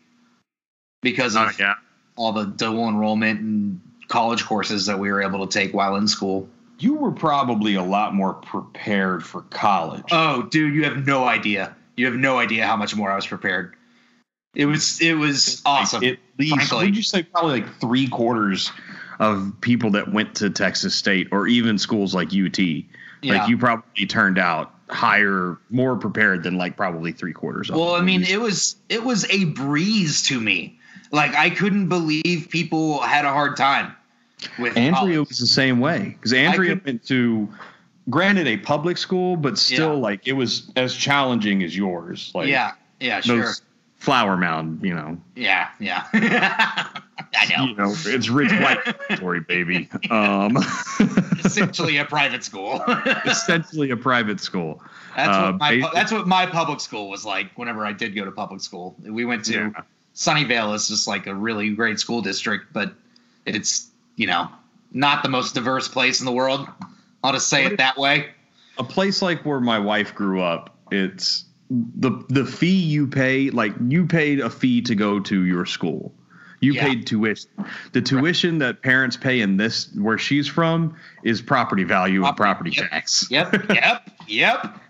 because of Oh yeah, all the dual enrollment and college courses that we were able to take while in school. You were probably a lot more prepared for college. Oh, dude, you have no idea. You have no idea how much more I was prepared. It was it was awesome. At least, frankly. would you say probably like three quarters? of people that went to Texas State or even schools like UT. Yeah. Like you probably turned out higher, more prepared than like probably three quarters. of Well. I mean, it was it was a breeze to me. Like I couldn't believe people had a hard time with Andrea college. was the same way because Andrea went to, Granted, a public school, but still, Yeah. like it was as challenging as yours. Like, yeah, yeah, sure. Flower Mound. You know, Yeah, yeah. I know. you know, it's rich white story, baby. Um, Essentially a private school. essentially a private school. that's Uh, what my pu- that's what my public school was like. Whenever I did go to public school, we went to Yeah. Sunnyvale. is just like a really great school district, but it's you know not the most diverse place in the world. I'll just say it that way. a place like where my wife grew up, it's the the fee you pay, like you paid a fee to go to your school. You Yeah. paid tuition. The tuition that parents pay in this where she's from is property value of Property, property yep. tax. Yep, yep, yep,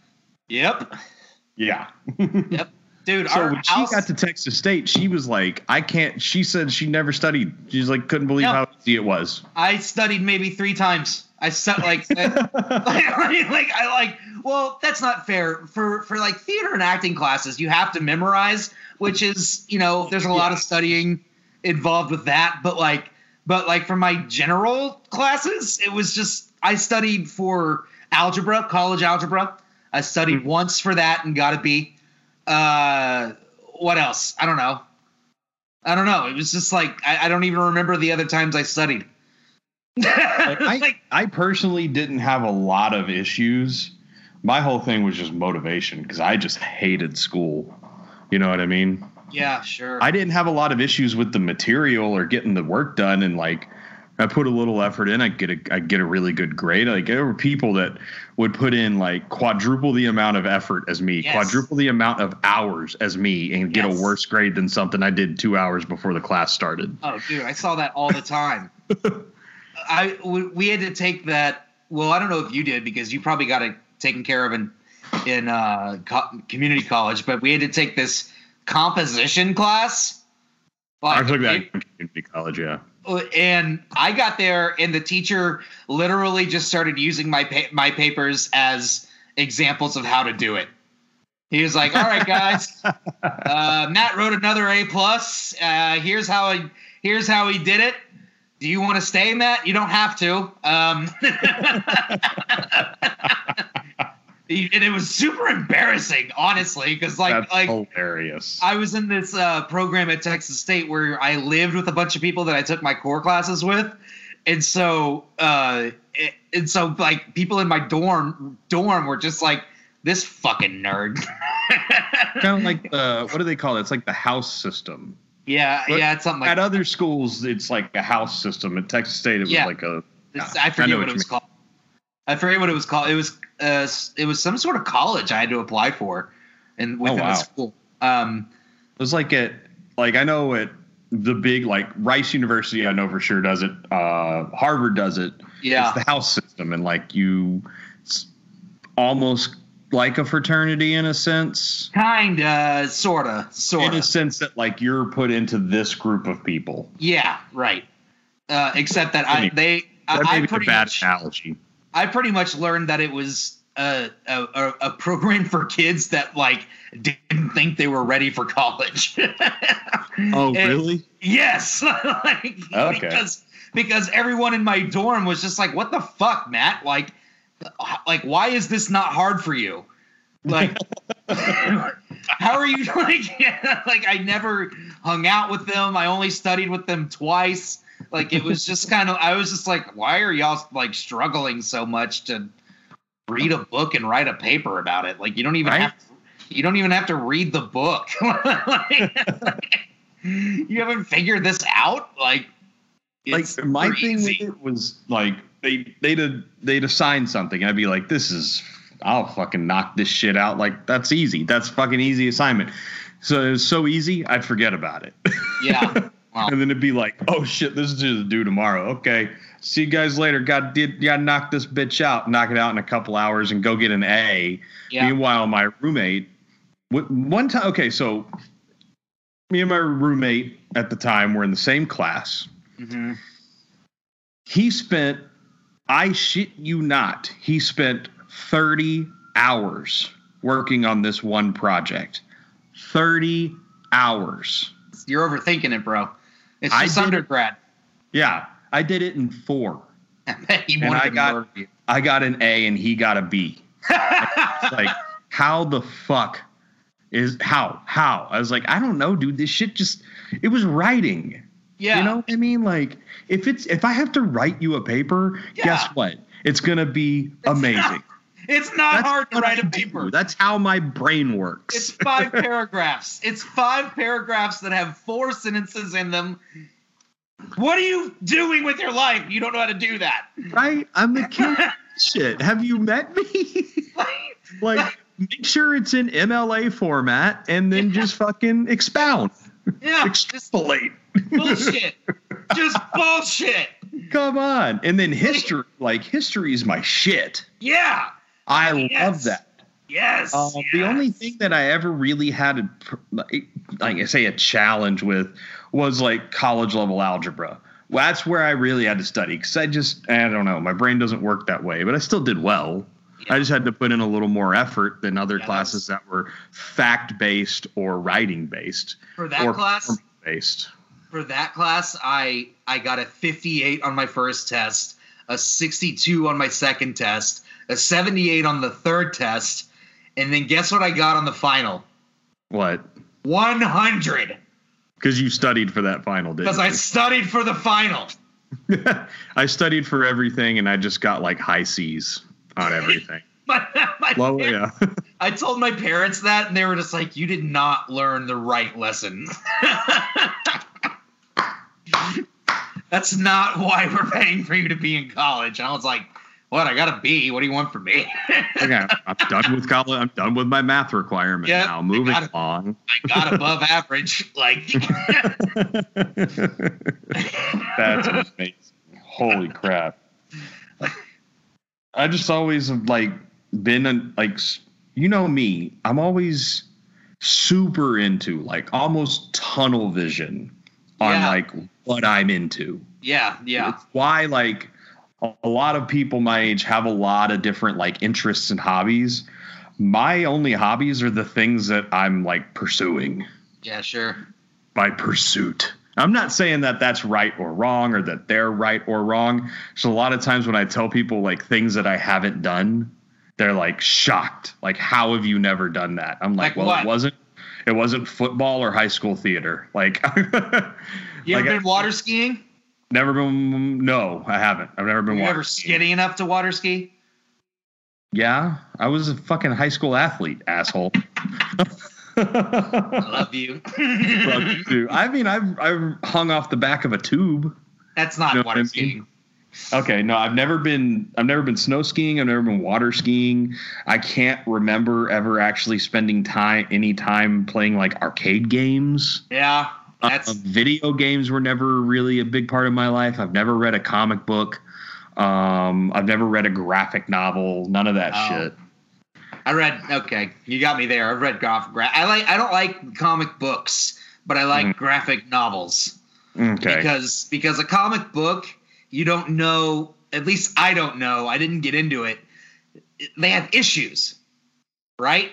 yep, yeah. yep. Dude, So our when she got to Texas State, she was like, I can't she said she never studied. She's like couldn't believe No. how easy it was. I studied maybe three times. I said like, like, like I like. Well, that's not fair for for like theater and acting classes. You have to memorize, which is you know there's a lot of studying involved with that. But like, but like for my general classes, it was just I studied for algebra, college algebra. I studied mm. once for that and got a B. Uh, what else? I don't know. I don't know. It was just like I, I don't even remember the other times I studied. I, like I personally didn't have a lot of issues. My whole thing was just motivation because I just hated school. You know what I mean? yeah, sure. I didn't have a lot of issues with the material or getting the work done, and like I put a little effort in, I get a I get a really good grade. Like there were people that would put in like quadruple the amount of effort as me, Yes. quadruple the amount of hours as me, and get Yes. a worse grade than something I did two hours before the class started. oh, dude, I saw that all the time. I we, we had to take that. Well, I don't know if you did because you probably got it taken care of in in uh, co- community college, but we had to take this composition class. I took that it- in community college, yeah. And I got there, and the teacher literally just started using my pa- my papers as examples of how to do it. He was like, "All right, guys, uh, Matt wrote another A plus. Uh, here's how he here's how he did it. Do you want to stay, Matt? You don't have to." Um, and it was super embarrassing, honestly, because like That's like hilarious. I was in this uh, program at Texas State where I lived with a bunch of people that I took my core classes with, and so uh, it- and so like people in my dorm dorm were just like this fucking nerd. kind of like the what do they call it? It's like the house system. Yeah, But yeah, it's something like At other schools, it's like a house system. At Texas State, it was Yeah. like a. It's- Yeah, I I forget know what, what it was mean. called. I forget what it was called. It was uh, it was some sort of college I had to apply for, and within Oh, wow. the school. Um, It was like at like I know at the big like Rice University. I know for sure does it. Uh, Harvard does it. yeah, It's the house system, and like you, it's almost like a fraternity in a sense. kinda, sorta, sorta. In a sense that like you're put into this group of people. Yeah, right. Uh, except that I Anyway, they I, That may I be a bad much analogy. I pretty much learned that it was a, a a- program for kids that like didn't think they were ready for college. Oh, And- really? Yes, like, Okay. because because everyone in my dorm was just like, "What the fuck, Matt? Like, like why is this not hard for you? Like, how are you like? like I never hung out with them. I only studied with them twice. Like it was just kind of. I was just like, why are y'all like struggling so much to read a book and write a paper about it? Like you don't even Right? have. You don't even have to read the book. Like, you haven't figured this out like like my thing easy. with it was like they they'd they'd assign something. and I'd be like, this is I'll fucking knock this shit out. Like that's easy. That's fucking easy assignment. So it was so easy, I'd forget about it. yeah well, and then it'd be like, oh shit, this is just due tomorrow. Okay, see you guys later. God did gotta knock this bitch out, knock it out in a couple hours, and go get an A. yeah Meanwhile, my roommate, one time, okay, so me and my roommate at the time were in the same class. Mhm. He spent, I shit you not, he spent 30 hours working on this one project. 30 hours. you're overthinking it bro it's I just it- undergrad Yeah, I did it in four. And I got- I got an A and he got a B. Like, how the fuck is how? How? I was like, I don't know, dude. This shit just it was writing. yeah You know what I mean? Like if it's if I have to write you a paper, Yeah. guess what? It's gonna be amazing. it's not That's hard to write a paper That's how my brain works. it's five paragraphs it's five paragraphs that have four sentences in them what are you doing with your life you don't know how to do that Right? I'm the king. of Shit. Have you met me? like, make sure it's in MLA format and then just fucking expound. yeah Extrapolate. bullshit just bullshit Come on. And then history, like history is my shit. yeah I Yes. love that. yes, Uh, The only thing that I ever really had, a, like I say, a challenge with was like college level algebra. Well, that's where I really had to study because I just, I don't know, my brain doesn't work that way, but I still did well. I just had to put in a little more effort than other Yeah, classes that were fact based or writing based for that class based. for that class i i got a 58 on my first test a 62 on my second test a 78 on the third test and then guess what i got on the final What? 100 Because you studied for that final, because i studied for the final? I studied for everything and I just got like high C's on everything. my, my parents- yeah. i told my parents that and they were just like you did not learn the right lesson that's not why we're paying for you to be in college i was like what i got a b what do you want from me Okay, I'm done with college. I'm done with my math requirement Yeah, now. Moving got on. I got above average. Like, That's amazing. Holy crap. I just always have like been a, like you know me. I'm always super into like almost tunnel vision on Yeah. like what I'm into. yeah, yeah, It's why like a, lot of people my age have a lot of different like interests and hobbies. My only hobbies are the things that I'm like pursuing yeah, sure. by pursuit. I'm not saying that that's right or wrong or that they're right or wrong. So a lot of times when I tell people like things that I haven't done, they're like shocked. Like, how have you never done that? I'm like, Like well, what? it wasn't. It wasn't football or high school theater. Like, You ever Like, been water skiing? Never been. No, I haven't. I've never been. You water ever skiing. skinny enough to water ski? Yeah, I was a fucking high school athlete, asshole. I love you. Love you. I mean, I've I've hung off the back of a tube. That's not You know what water I mean? skiing. Okay, no, I've never been I've never been snow skiing, I've never been water skiing. I can't remember ever actually spending time any time playing like arcade games. Yeah, that's Uh, video games were never really a big part of my life. I've never read a comic book. Um, I've never read a graphic novel, none of that Oh. shit. I read. Okay, you got me there. I've read graphic. Gra- I like. I don't like comic books, but I like Mhm. graphic novels Okay. because because a comic book you don't know. At least I don't know. I didn't get into it. They have issues, right?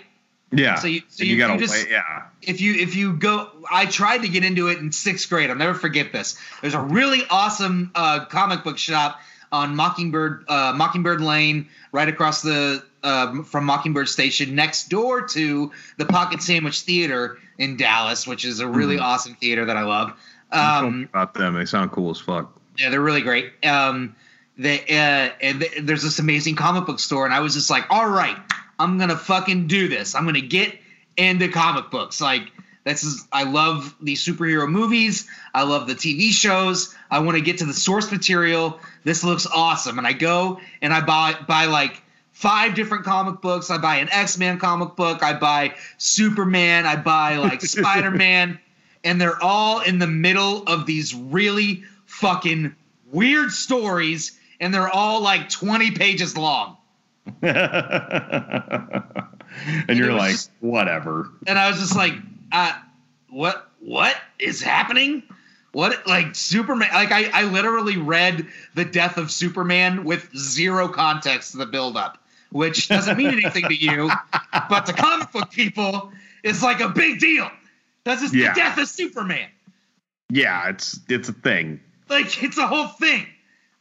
Yeah. So you so you, you gotta you just wait, yeah. if you if you go i tried to get into it in sixth grade i'll never forget this there's a really awesome uh, comic book shop on mockingbird uh, mockingbird lane right across the uh, from mockingbird station next door to the pocket sandwich theater in dallas which is a really Mhm. awesome theater that i love um, about them. They sound cool as fuck. yeah, they're really great. Um, they uh, and th- there's this amazing comic book store, and I was just like, all right, I'm gonna fucking do this. I'm gonna get into comic books. Like this is, I love these superhero movies. I love the TV shows. I want to get to the source material. This looks awesome, and I go and I buy buy like five different comic books. I buy an X Men comic book. I buy Superman. I buy like Spider Man, and they're all in the middle of these really fucking weird stories, and they're all like 20 pages long. and it you're like, just- whatever. And I was just like, uh, what what is happening? What like Superman? Like I, I literally read the death of Superman with zero context to the buildup, which doesn't mean anything to you, but to comic book people, it's like a big deal. That's just Yeah. the death of Superman. Yeah, it's it's a thing Like it's a whole thing.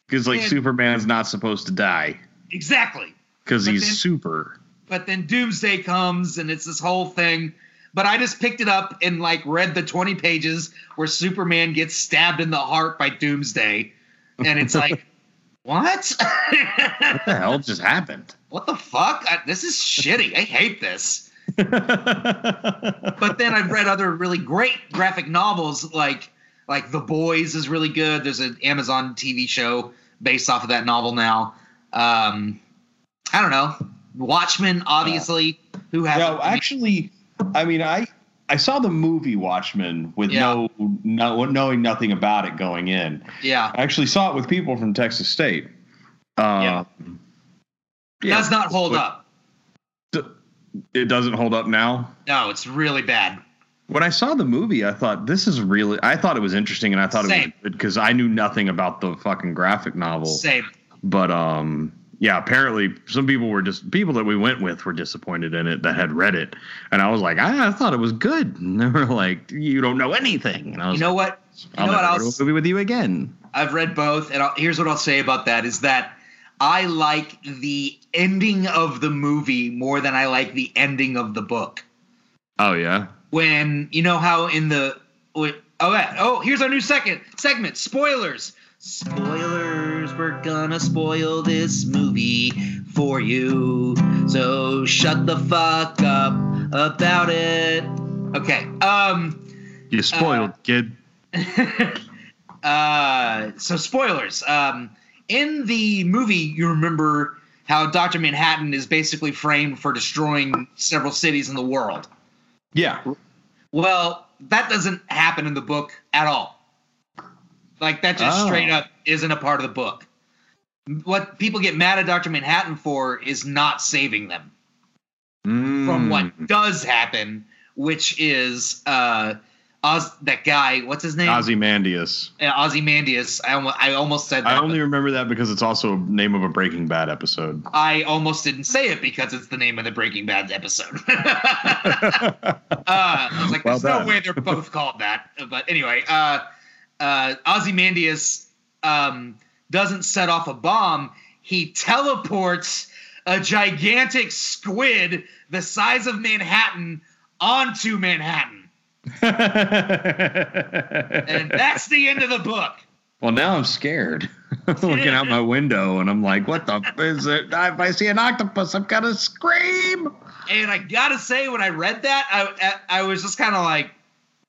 because like And- Superman's not supposed to die Exactly. Because he's then- super. but then Doomsday comes and it's this whole thing. But I just picked it up and like read the 20 pages where Superman gets stabbed in the heart by Doomsday. And it's like, what? What the hell just happened? what the fuck? I, this is shitty. I hate this. But then I've read other really great graphic novels like like The Boys is really good. There's an Amazon TV show based off of that novel now. Um, I don't know. Watchmen, obviously. Who has No, actually, I mean, I I saw the movie Watchmen with Yeah. no, no knowing nothing about it going in. Yeah. I actually saw it with people from Texas State. Uh, Yeah. Does not hold but up. It doesn't hold up now. No, it's really bad. When I saw the movie, I thought this is really. I thought it was interesting, and I thought it was good because I knew nothing about the fucking graphic novel. Same. But um, yeah, apparently some people were just people that we went with were disappointed in it that had read it, and I was like, I, I thought it was good. And they were like, you don't know anything. And I You was know like, what? You I'll know what never go else? to movie with you again. I've read both, and I'll, here's what I'll say about that: is that I like the ending of the movie more than I like the ending of the book. Oh yeah. When you know how in the oh oh here's our new second segment: spoilers. Spoilers, we're gonna spoil this movie for you. So shut the fuck up about it. Okay. Um. You spoiled, kid. uh, so spoilers. Um, in the movie, you remember how Doctor Manhattan is basically framed for destroying several cities in the world. Yeah. Well, that doesn't happen in the book at all. Like that just Oh. straight up isn't a part of the book. What people get mad at Doctor Manhattan for is not saving them from what Mm. does happen, which is uh, Oz, that guy. What's his name? Ozymandias. uh, Ozymandias. I almost, I almost said that. I only remember that because it's also a name of a Breaking Bad episode. I almost didn't say it because it's the name of the Breaking Bad episode. uh, I was like, Well there's no way they're both called that. But anyway, uh, uh, Ozymandias um, doesn't set off a bomb. He teleports a gigantic squid the size of Manhattan onto Manhattan. And that's the end of the book. well, now I'm scared. looking out my window, and I'm like, "What the f- is it? If I see an octopus, I'm gonna scream." And I gotta say, when I read that, I I, I was just kind of like,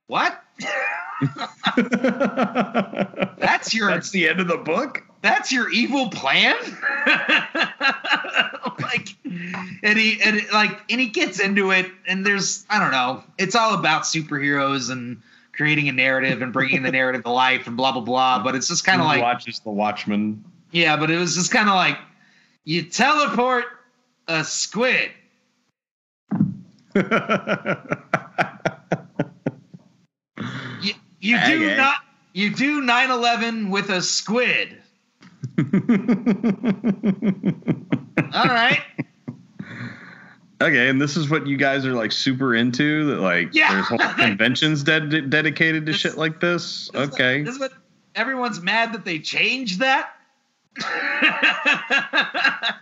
"What? That's your That's the end of the book. That's your evil plan?" like, and he and it, like and he gets into it, and there's I don't know, it's all about superheroes and creating a narrative and bringing the narrative to life and blah blah blah. But it's just kind of like watches The Watchmen. Yeah, but it was just kind of like you teleport a squid. You, you do not you do 9/11 with a squid. All right. Okay, and this is what you guys are like super into. That like Yeah. there's whole conventions ded- dedicated to This- shit like this. This is- Okay, This is what everyone's mad that they changed that.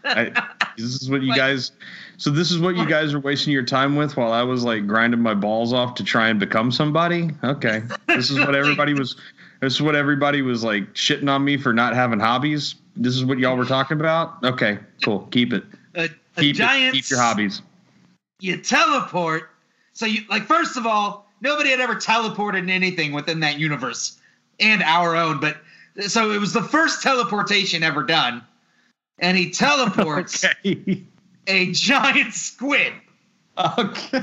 I, this is what you Like- guys. So this is what you guys are wasting your time with while I was like grinding my balls off to try and become somebody. Okay, this is what everybody was. This is what everybody was like shitting on me for not having hobbies. This is what y'all were talking about. Okay, cool. Keep it. a, a Keep giant. Keep your hobbies. you teleport. So you like first of all, nobody had ever teleported anything within that universe and our own, but so it was the first teleportation ever done. And he teleports Okay. a giant squid. Okay.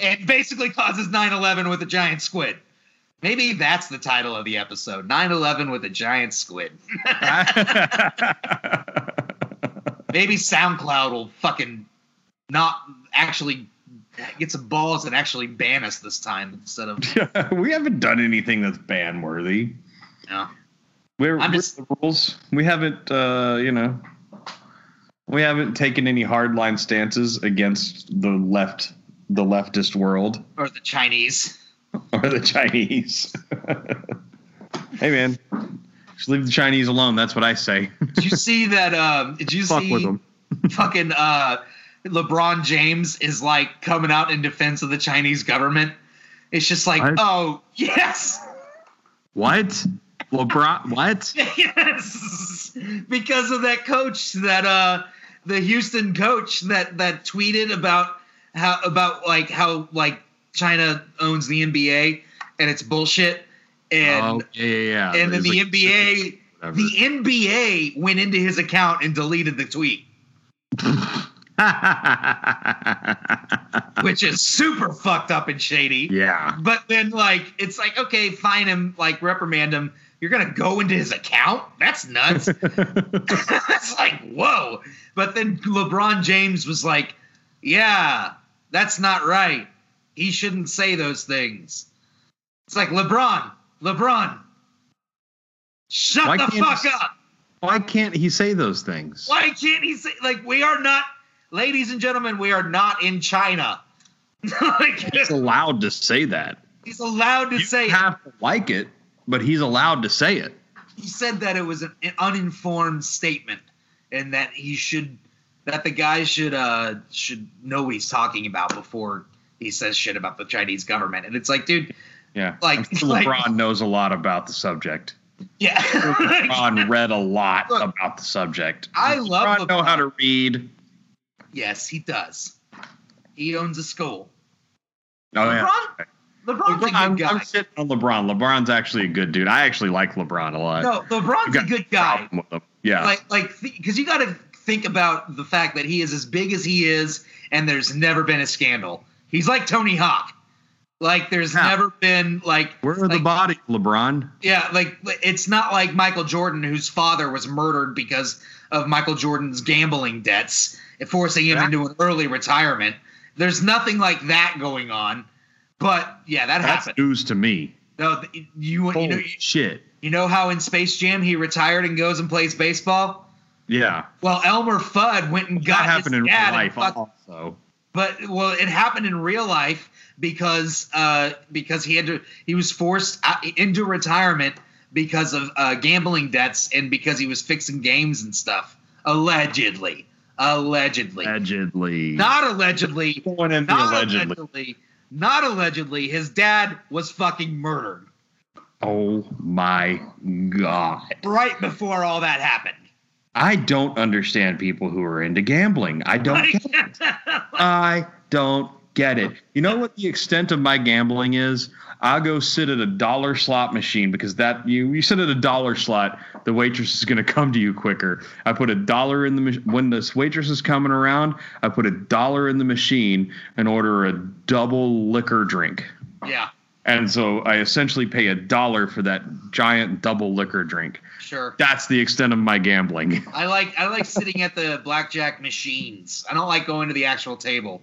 And basically causes 9/11 with a giant squid. Maybe that's the title of the episode. 9/11 with a giant squid. Maybe SoundCloud will fucking not actually get some balls and actually ban us this time instead of we haven't done anything that's ban worthy. no. We're, I'm we're just- the rules. We haven't, uh, you know, we haven't taken any hardline stances against the left, the leftist world or the Chinese. or the Chinese. hey, man, just leave the Chinese alone. That's what I say. Did you see that? Um, did you Fuck see with them. fucking uh, LeBron James is like coming out in defense of the Chinese government? It's just like, What? oh yes, What? LeBron? What? yes, because of that coach that uh, the Houston coach that that tweeted about how about like how like China owns the NBA and it's bullshit. And oh, yeah, yeah, yeah. and then the like- NBA whatever. the NBA went into his account and deleted the tweet, which is super fucked up and shady. yeah. But then, like, it's like, okay, fine him, like, reprimand him. You're gonna go into his account? That's nuts. That's like, whoa. But then LeBron James was like, yeah, that's not right. He shouldn't say those things. It's like, LeBron, LeBron, shut Why the fuck he- up. Why can't he say those things? Why can't he say like we are not ladies and gentlemen, we are not in China. like He's allowed to say that. he's allowed to you say have to like it, But he's allowed to say it. he said that it was an, an uninformed statement and that he should that the guy should uh should know what he's talking about before he says shit about the Chinese government. And it's like, dude, yeah. Like- sure like- LeBron knows a lot about the subject. yeah. LeBron read a lot Look, about the subject. I Does love LeBron know how to read. yes, he does. He owns a school. Oh yeah. LeBron, LeBron's a I'm, good guy. I'm sitting on LeBron. LeBron's actually a good dude. I actually like LeBron a lot. no, LeBron's a good guy. problem with him. Yeah. like like because you got to think about the fact that he is as big as he is and there's never been a scandal he's like tony hawk like there's Yeah. never been like Where are the like, bodies, LeBron? yeah like it's not like michael jordan whose father was murdered because of michael jordan's gambling debts forcing him Yeah. into an early retirement there's nothing like that going on but yeah that That's happened news to me. no th- you, you Holy know shit. you know how in space jam he retired and goes and plays baseball Yeah. Well, Elmer Fudd went and got That happened his in real dad and life fuck- also. but well, it happened in real life because uh, because he had to he was forced out, into retirement because of uh, gambling debts and because he was fixing games and stuff. Allegedly, allegedly, Allegedly. not allegedly, in not allegedly. allegedly, not allegedly. His dad was fucking murdered. Oh my god! Right before all that happened. I don't understand people who are into gambling. I don't. Like- Get it. I don't get it. You know what the extent of my gambling is? I'll go sit at a dollar slot machine because that you you sit at a dollar slot, the waitress is going to come to you quicker. I put a dollar in the when this waitress is coming around. I put a dollar in the machine and order a double liquor drink. yeah, And so I essentially pay a dollar for that giant double liquor drink. sure. That's the extent of my gambling. I like I like sitting at the blackjack machines. I don't like going to the actual table.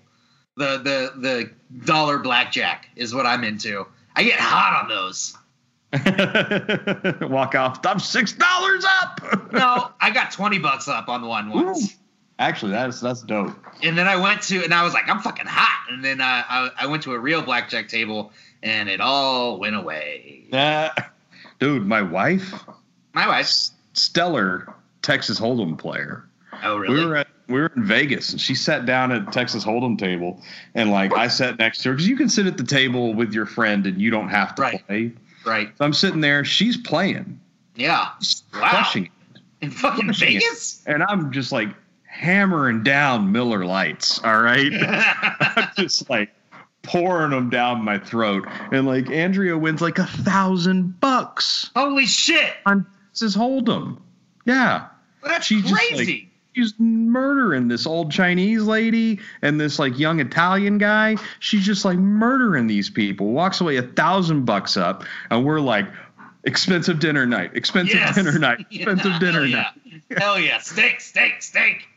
The the the dollar blackjack is what I'm into. I get hot on those. Walk off. I'm six dollars up. No, I got twenty bucks up on one once. Actually, that's that's dope. And then I went to, and I was like, I'm fucking hot. And then uh, I, I went to a real blackjack table, and it all went away. Uh, dude, my wife, My wife. stellar Texas Hold'em player. Oh, really? We were at we were in Vegas, and she sat down at Texas Hold'em table, and like I sat next to her because you can sit at the table with your friend and you don't have to Right. play. right. So I'm sitting there, she's playing, Yeah. Wow. crushing it, In fucking Crushing it. Vegas? and I'm just like hammering down Miller Lites. All right. I'm just like pouring them down my throat. And like Andrea wins like a thousand bucks Holy shit. on Texas Hold'em. Yeah. That's She just, crazy. She's murdering this old Chinese lady and this like young Italian guy. She's just like murdering these people. Walks away a thousand bucks up, and we're like, expensive dinner night, expensive Yes. dinner night, Yeah, expensive dinner hell night. yeah. Hell yeah. Steak, steak, steak.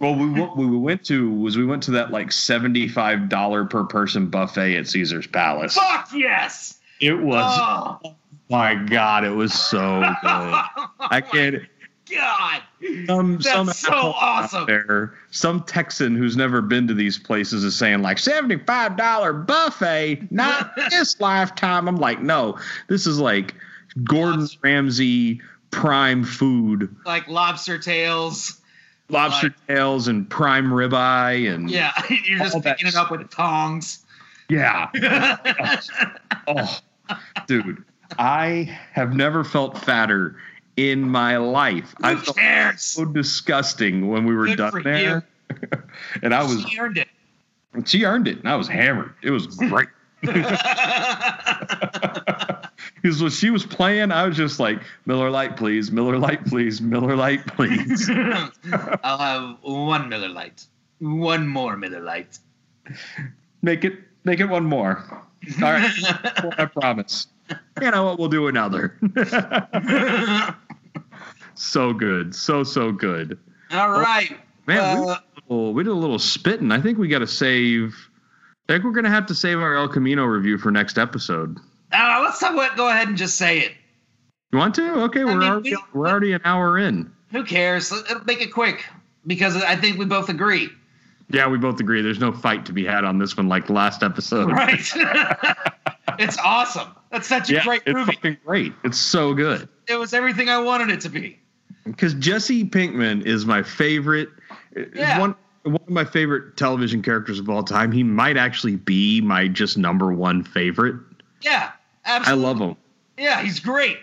Well, we what we went to was we went to that like seventy five dollar per person buffet at Caesar's Palace. Fuck yes. It was Oh, my god, it was so good. I can't. God. Some That's some so awesome. There, some Texan who's never been to these places is saying like seventy five dollar buffet, not this lifetime. I'm like, no, this is like Gordon Lobster. Ramsay prime food, Like lobster tails. lobster Like- tails and prime ribeye and Yeah. You're just picking it up with tongs. yeah. Oh, dude, I have never felt fatter in my life. I Who felt cares? so disgusting when we were Good done there. and I was She earned it. she earned it and I was hammered. It was great. Because when she was playing, I was just like, Miller Lite, please, Miller Lite, please, Miller Lite, please. I'll have one Miller Lite. One more Miller Lite. make it make it one more. All right, I promise. You know what? We'll do another. so good, so so good. All right. Man, we, Uh, did a little, we did a little spitting. I think we got to save. I think we're gonna have to save our El Camino review for next episode. uh, let's talk about, go ahead and just say it. You want to? Okay, we're mean, already we- we're already an hour in. Who cares? It'll make it quick because I think we both agree. Yeah, we both agree. There's no fight to be had on this one, like last episode. Right. it's awesome. That's such a Yeah, great it's movie. fucking great. It's so good. It was everything I wanted it to be. because Jesse Pinkman is my favorite. Yeah. One one of my favorite television characters of all time. He might actually be my just number one favorite. Yeah. absolutely. I love him. Yeah, he's great.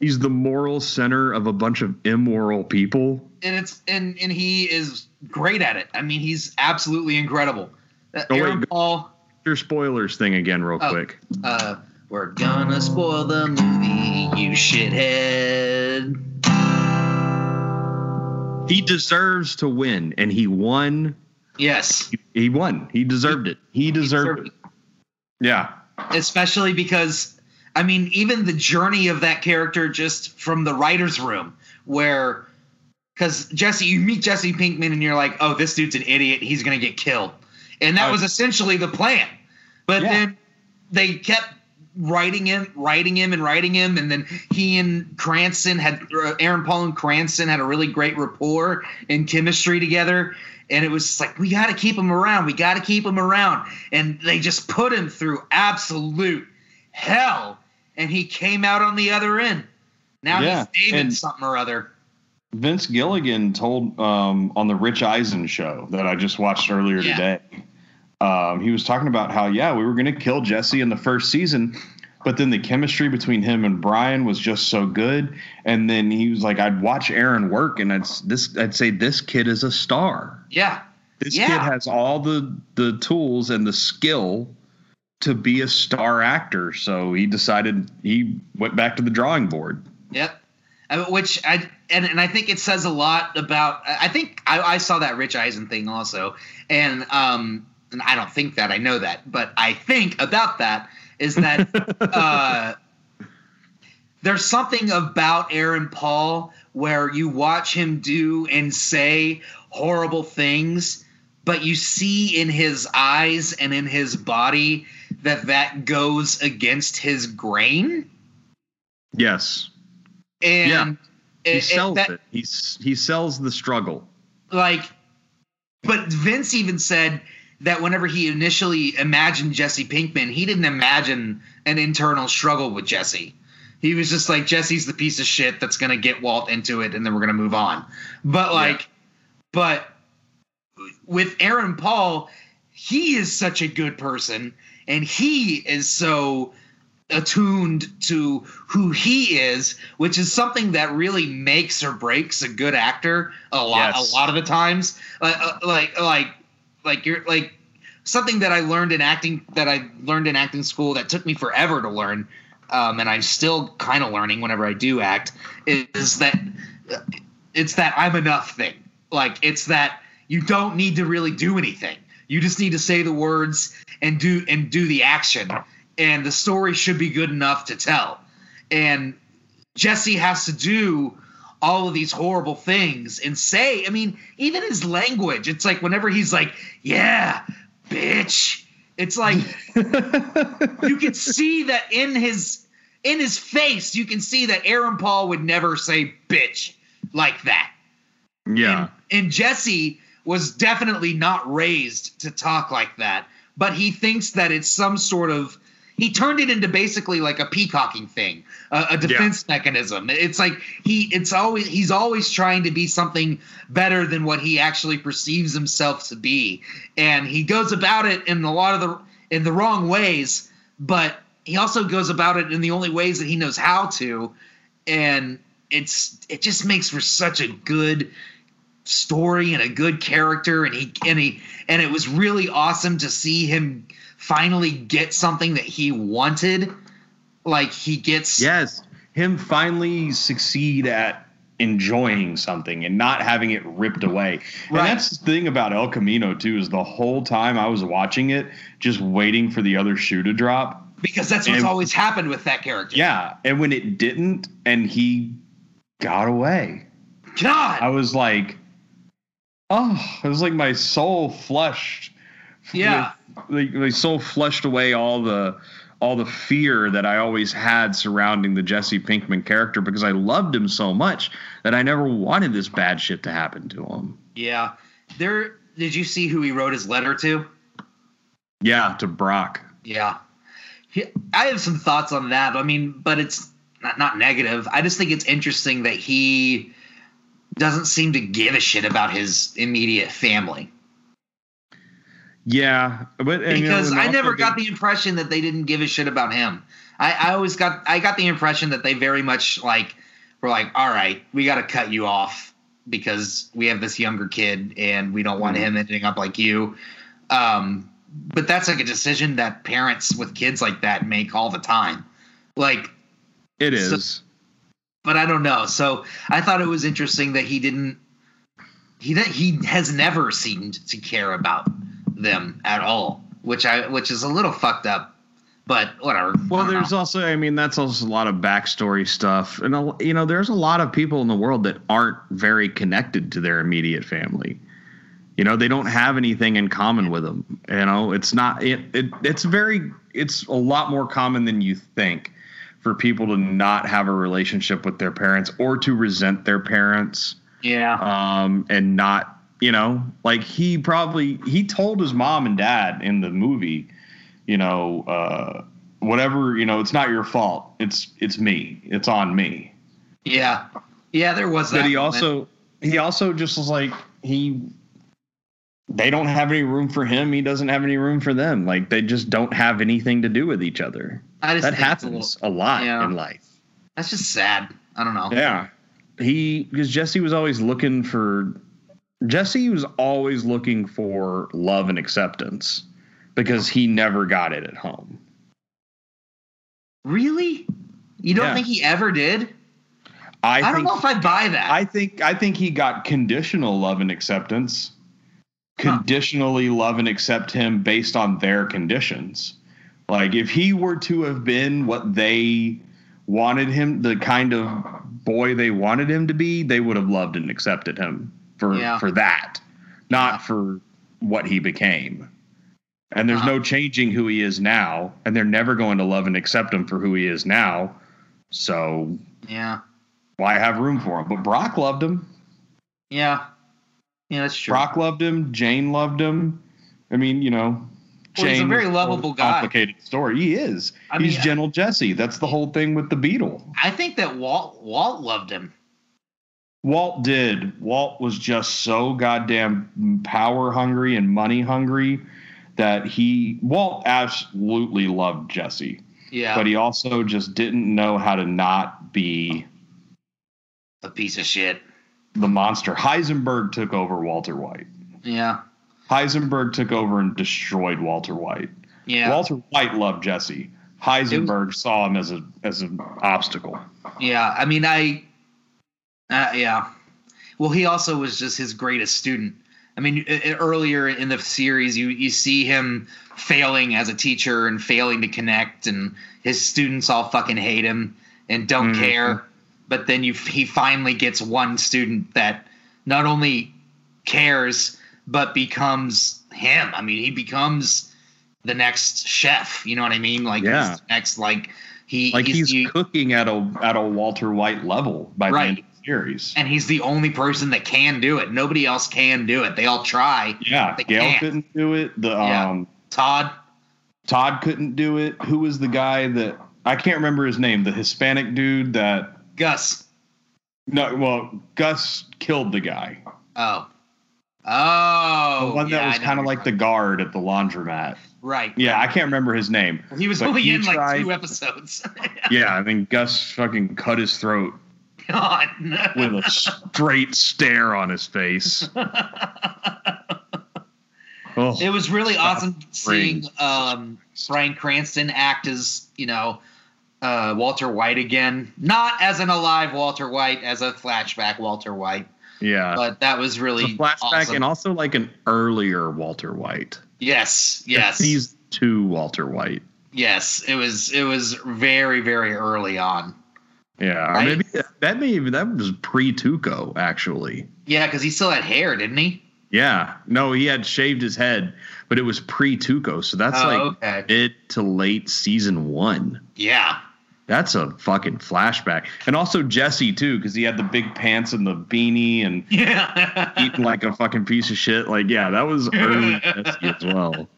He's the moral center of a bunch of immoral people. And it's and and he is great at it. I mean, he's absolutely incredible. Uh, Oh, wait, Aaron go- Paul, Your spoilers thing again, real Oh. quick. uh, we're gonna spoil the movie, you shithead. He deserves to win, and he won. Yes. He won. He deserved it. He deserved it. Yeah. especially because I mean, even the journey of that character just from the writers' room, where because Jesse, you meet Jesse Pinkman and you're like, oh, this dude's an idiot. He's gonna get killed, and that Oh. was essentially the plan. But Yeah. then they kept writing him, writing him, and writing him, and then he and Cranston had uh, Aaron Paul and Cranston had a really great rapport and chemistry together. And it was just like we got to keep him around. We got to keep him around. And they just put him through absolute hell, and he came out on the other end. Now Yeah, he's David and- something or other. Vince Gilligan told um, on the Rich Eisen show that I just watched earlier Yeah. today. Um, he was talking about how yeah we were going to kill Jesse in the first season, but then the chemistry between him and Brian was just so good. And then he was like, I'd watch Aaron work, and I'd this I'd say this kid is a star. Yeah. This Yeah. kid has all the the tools and the skill to be a star actor. So he decided he went back to the drawing board. Yep. Which I and, and I think it says a lot about. I think I, I saw that Rich Eisen thing also, and um, and I don't think that I know that, but I think about that is that uh, there's something about Aaron Paul where you watch him do and say horrible things, but you see in his eyes and in his body that that goes against his grain. Yes, And Yeah. he it- it- sells that- it. He's he sells the struggle. like but Vince even said that whenever he initially imagined Jesse Pinkman, he didn't imagine an internal struggle with Jesse. He was just like Jesse's the piece of shit that's gonna get Walt into it, and then we're gonna move on. But like, but with Aaron Paul, he is such a good person, and he is so attuned to who he is, which is something that really makes or breaks a good actor a lot Yes. a lot of the times. Like uh, like like like you're like something that I learned in acting that I learned in acting school that took me forever to learn. Um, and I'm still kind of learning whenever I do act is that it's that I'm enough thing. Like it's that you don't need to really do anything. You just need to say the words and do and do the action, and the story should be good enough to tell. And Jesse has to do all of these horrible things and say, I mean, even his language, it's like whenever he's like, "Yeah, bitch," it's like you can see that in his in his face, you can see that Aaron Paul would never say bitch like that. Yeah. And, and Jesse was definitely not raised to talk like that, but he thinks that it's some sort of. He turned it into basically like a peacocking thing, a, a defense mechanism. It's like he, it's always he's always trying to be something better than what he actually perceives himself to be, and he goes about it in a lot of the in the wrong ways. But he also goes about it in the only ways that he knows how to, and it's it just makes for such a good story and a good character and he and he and it was really awesome to see him finally get something that he wanted like he gets Yes, him finally succeed at enjoying something and not having it ripped away. And that's the thing about El Camino too is the whole time I was watching it, just waiting for the other shoe to drop. because that's what's and- always happened with that character Yeah, and when it didn't, and he got away, god I was like, oh, it was like my soul flushed. Yeah. like my soul flushed away all the all the fear that I always had surrounding the Jesse Pinkman character because I loved him so much that I never wanted this bad shit to happen to him. yeah there did you see who he wrote his letter to Yeah, to Brock. Yeah. He- I have some thoughts on that. I mean, but it's not, not negative. I just think it's interesting that he doesn't seem to give a shit about his immediate family. Yeah, but and, you know, Because I never got the impression that they didn't give a shit about him. I, I always got I got the impression that they very much like were like, all right, we got to cut you off because we have this younger kid and we don't want Mhm. him ending up like you. Um, but that's like a decision that parents with kids like that make all the time. Like it is. so- but I don't know. So I thought it was interesting that he didn't. He that he has never seemed to care about them at all, which I which is a little fucked up. But whatever. Well, there's know. also, I mean, that's also a lot of backstory stuff, and a, you know, there's a lot of people in the world that aren't very connected to their immediate family. You know, they don't have anything in common with them. You know, it's not it, it it's very it's a lot more common than you think for people to not have a relationship with their parents or to resent their parents yeah. um, and not, you know, like he probably he told his mom and dad in the movie, you know, uh, whatever, you know, it's not your fault. It's it's me. It's on me. Yeah. Yeah. There was that. But he moment. also he also just was like he they don't have any room for him. He doesn't have any room for them. Like they just don't have anything to do with each other. I just That it's a happens little- a lot yeah. in life. that's just sad. I don't know. Yeah. He because Jesse was always looking for Jesse was always looking for love and acceptance because he never got it at home. Really? You don't Yeah. think he ever did? I, I, don't know if I buy that. I think I think he got conditional love and acceptance. Conditionally love and accept him based on their conditions. Like if he were to have been what they wanted him, the kind of boy they wanted him to be, they would have loved and accepted him for Yeah. for that, not Yeah. for what he became. And there's Uh-huh. no changing who he is now, and they're never going to love and accept him for who he is now. So yeah. why have room for him? But Brock loved him. Yeah. Yeah, that's true. Brock loved him. Jane loved him. I mean, you know, Well, he's a very lovable guy. Complicated story. He is. I he's mean, gentle Jesse. That's the whole thing with the Beetle. I think that Walt Walt loved him. Walt did. Walt was just so goddamn power hungry and money hungry that he Walt absolutely loved Jesse, Yeah. but he also just didn't know how to not be a piece of shit. the monster. Heisenberg took over Walter White. Yeah. Heisenberg took over and destroyed Walter White. Yeah. Walter White loved Jesse. Heisenberg saw him as a as an obstacle. Yeah, I mean, I, uh, yeah. Well, he also was just his greatest student. I mean, earlier in the series, you you see him failing as a teacher and failing to connect, and his students all fucking hate him and don't Mhm. care. But then you he finally gets one student that not only cares but becomes him. I mean, he becomes the next chef. You know what I mean? Like, Yeah. he's next like he Like he's, the- cooking at a at a Walter White level by Right. The end of the series. and he's the only person that can do it. Nobody else can do it. They all try. yeah, Gale can't. couldn't do it. The Yeah. um Todd, Todd couldn't do it. Who was the guy that I can't remember his name? The Hispanic dude that Gus. no, well, Gus killed the guy. Oh, oh, the one yeah, that was kind of like the guard at the laundromat. right. Yeah, I can't remember his name. He was only in like two episodes. Yeah, I mean Gus fucking cut his throat God. with a straight stare on his face. Oh, it was really awesome seeing um, Bryan Cranston act as you know uh, Walter White again, not as an alive Walter White, as a flashback Walter White, yeah. but that was really a flashback awesome. and also like an earlier Walter White. yes, yes, Season two Walter White. yes. It was it was very very early on. Yeah. Or Right. maybe that may even that was pre Tuco, actually. Yeah, because he still had hair, didn't he? Yeah. No, he had shaved his head, but it was pre Tuco. So that's Oh, like okay. mid to late season one. Yeah. That's a fucking flashback. And also Jesse too, because he had the big pants and the beanie and Yeah. eating like a fucking piece of shit. Like, yeah, that was early Jesse as well.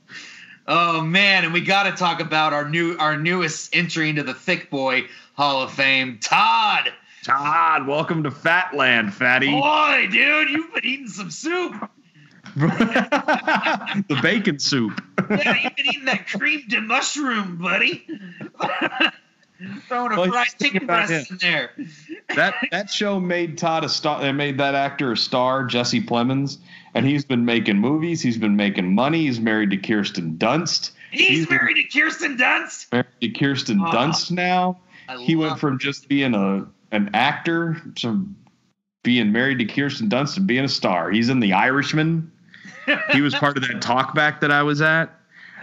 Oh man, and we got to talk about our new our newest entry into the Thick Boy Hall of Fame, Todd. Todd, welcome to Fatland, fatty. Boy, dude, you've been eating some soup. the bacon soup. Yeah, you've been eating that cream de mushroom, buddy. Throwing a Well, fried here's the thing chicken breast in there. that that show made Todd a star. It made that actor a star, Jesse Plemons, and he's been making movies. He's been making money. He's married to Kirsten Dunst. He's He's married to Kirsten Dunst. Married to Kirsten Oh. Dunst now. I He went from just being a an actor to being married to Kirsten Dunst to being a star. He's in The Irishman. He was part of that talkback that I was at.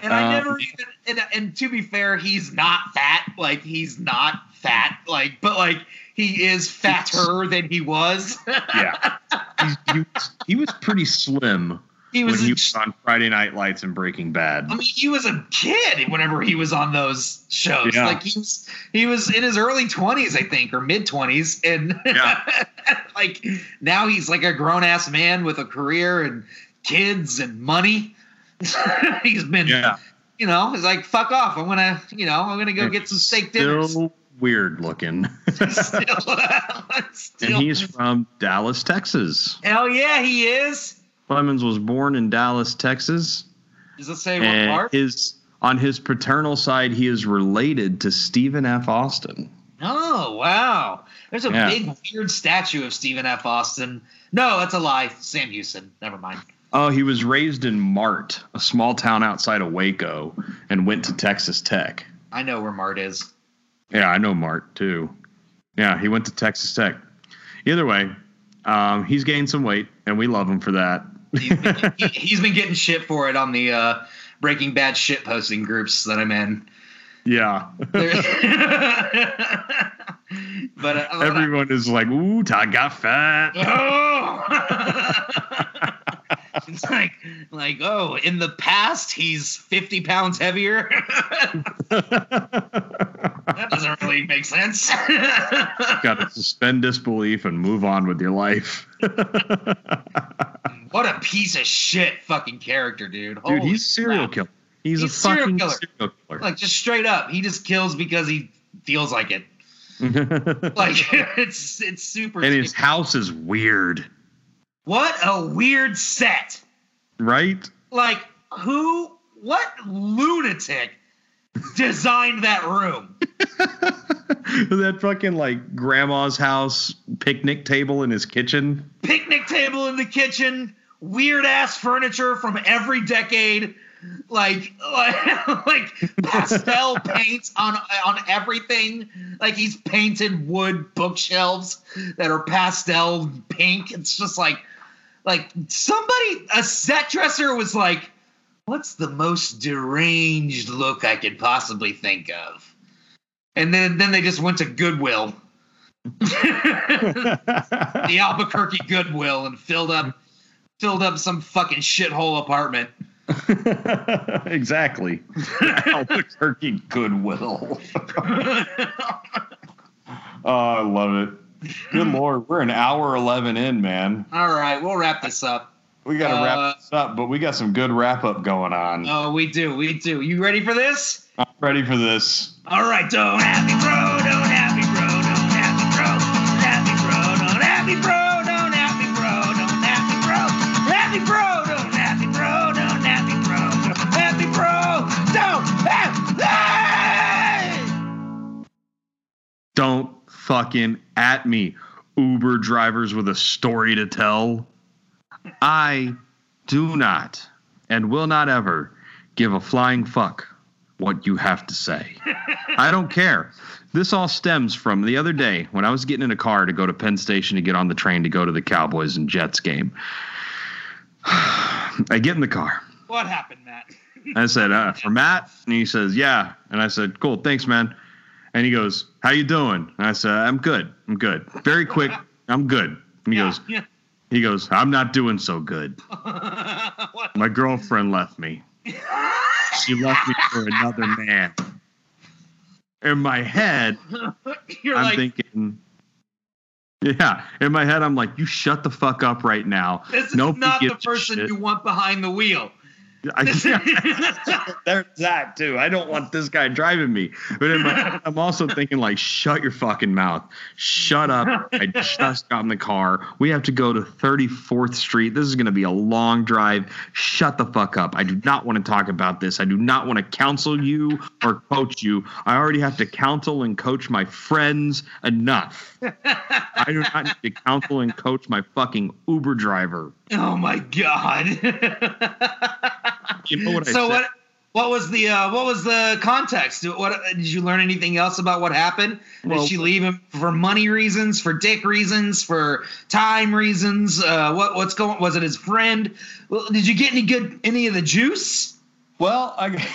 And I Um, never even and, and to be fair, he's not fat. Like he's not fat. Like but like he is fatter than he was. Yeah, he, was, he was pretty slim he when was. he was on Friday Night Lights and Breaking Bad. I mean, he was a kid whenever he was on those shows. Yeah. Like he was, he was in his early twenties, I think, or mid twenties, and Yeah. like now he's like a grown ass man with a career and kids and money. he's been, Yeah, you know, he's like, fuck off. I'm gonna, you know, I'm gonna go get some steak dinners. still weird looking. Still, still. and he's from Dallas, Texas. hell yeah, he is. Plemons was born in Dallas, Texas, Does it say what part? his On his paternal side, he is related to Stephen F. Austin. Oh wow! There's a Yeah. big weird statue of Stephen F. Austin. No, that's a lie. Sam Houston. Never mind. Oh, he was raised in Mart, a small town outside of Waco, and went to Texas Tech. I know where Mart is. Yeah, I know Mart too. Yeah, he went to Texas Tech. Either way, um, he's gained some weight, and we love him for that. He's been, he, he's been getting shit for it on the uh, Breaking Bad shit posting groups that I'm in. Yeah. But uh, Everyone is like, ooh, Todd got fat. Oh! it's like, like, oh, in the past he's 50 pounds heavier. that doesn't really make sense. Got to suspend disbelief and move on with your life. what a piece of shit fucking character, dude. Dude, Holy he's a serial crap. killer. He's, He's a serial fucking killer. serial killer. Like just straight up, he just kills because he feels like it. Like it's it's super. and his house is weird, what a weird set. right? Like who? What lunatic designed that room? that fucking like grandma's house picnic table in his kitchen. Picnic table in the kitchen, weird ass furniture from every decade. Like, like, like pastel paints on on everything. Like he's painted wood bookshelves that are pastel pink. It's just like, like somebody, a set dresser was like, "What's the most deranged look I could possibly think of?" And then then they just went to Goodwill, the Albuquerque Goodwill, and filled up filled up some fucking shithole apartment. exactly. Albuquerque Goodwill. oh, I love it. Good lord, we're an hour eleven in, man. All right, we'll wrap this up. We got to Uh, wrap this up, but we got some good wrap up going on. Oh, we do, we do. You ready for this? I'm ready for this. All right, don't have me, bro. Don't have me, bro. Don't have me, bro. Don't have me, bro. Don't have me, bro. Happy bro. Stop. Hey. Don't fucking at me, Uber drivers with a story to tell. I do not and will not ever give a flying fuck what you have to say. I don't care. This all stems from the other day when I was getting in a car to go to Penn Station to get on the train to go to the Cowboys and Jets game. I get in the car. What happened, Matt? I said, uh, for Matt? And he says, yeah. And I said, cool, thanks, man. And he goes, how you doing? And I said, I'm good. I'm good. Very quick. I'm good. And he yeah, goes, yeah. he goes, I'm not doing so good. My girlfriend left me. She left me for another man. In my head, You're I'm like, thinking, yeah. In my head, I'm like, you shut the fuck up right now. this is Nobody not the person you want behind the wheel. I, there's that too. I don't want this guy driving me. But my, I'm also thinking like, shut your fucking mouth. Shut up. I just got in the car. We have to go to 34th Street. This is going to be a long drive. Shut the fuck up. I do not want to talk about this. I do not want to counsel you or coach you. I already have to counsel and coach my friends enough. I do not need to counsel and coach my fucking Uber driver. Oh my god. You know what so what? What was the uh, what was the context? What did you learn anything else about what happened? Well- did she leave him for money reasons, for dick reasons, for time reasons? Uh, what what's going? Was it his friend? Well, did you get any good any of the juice? Well, I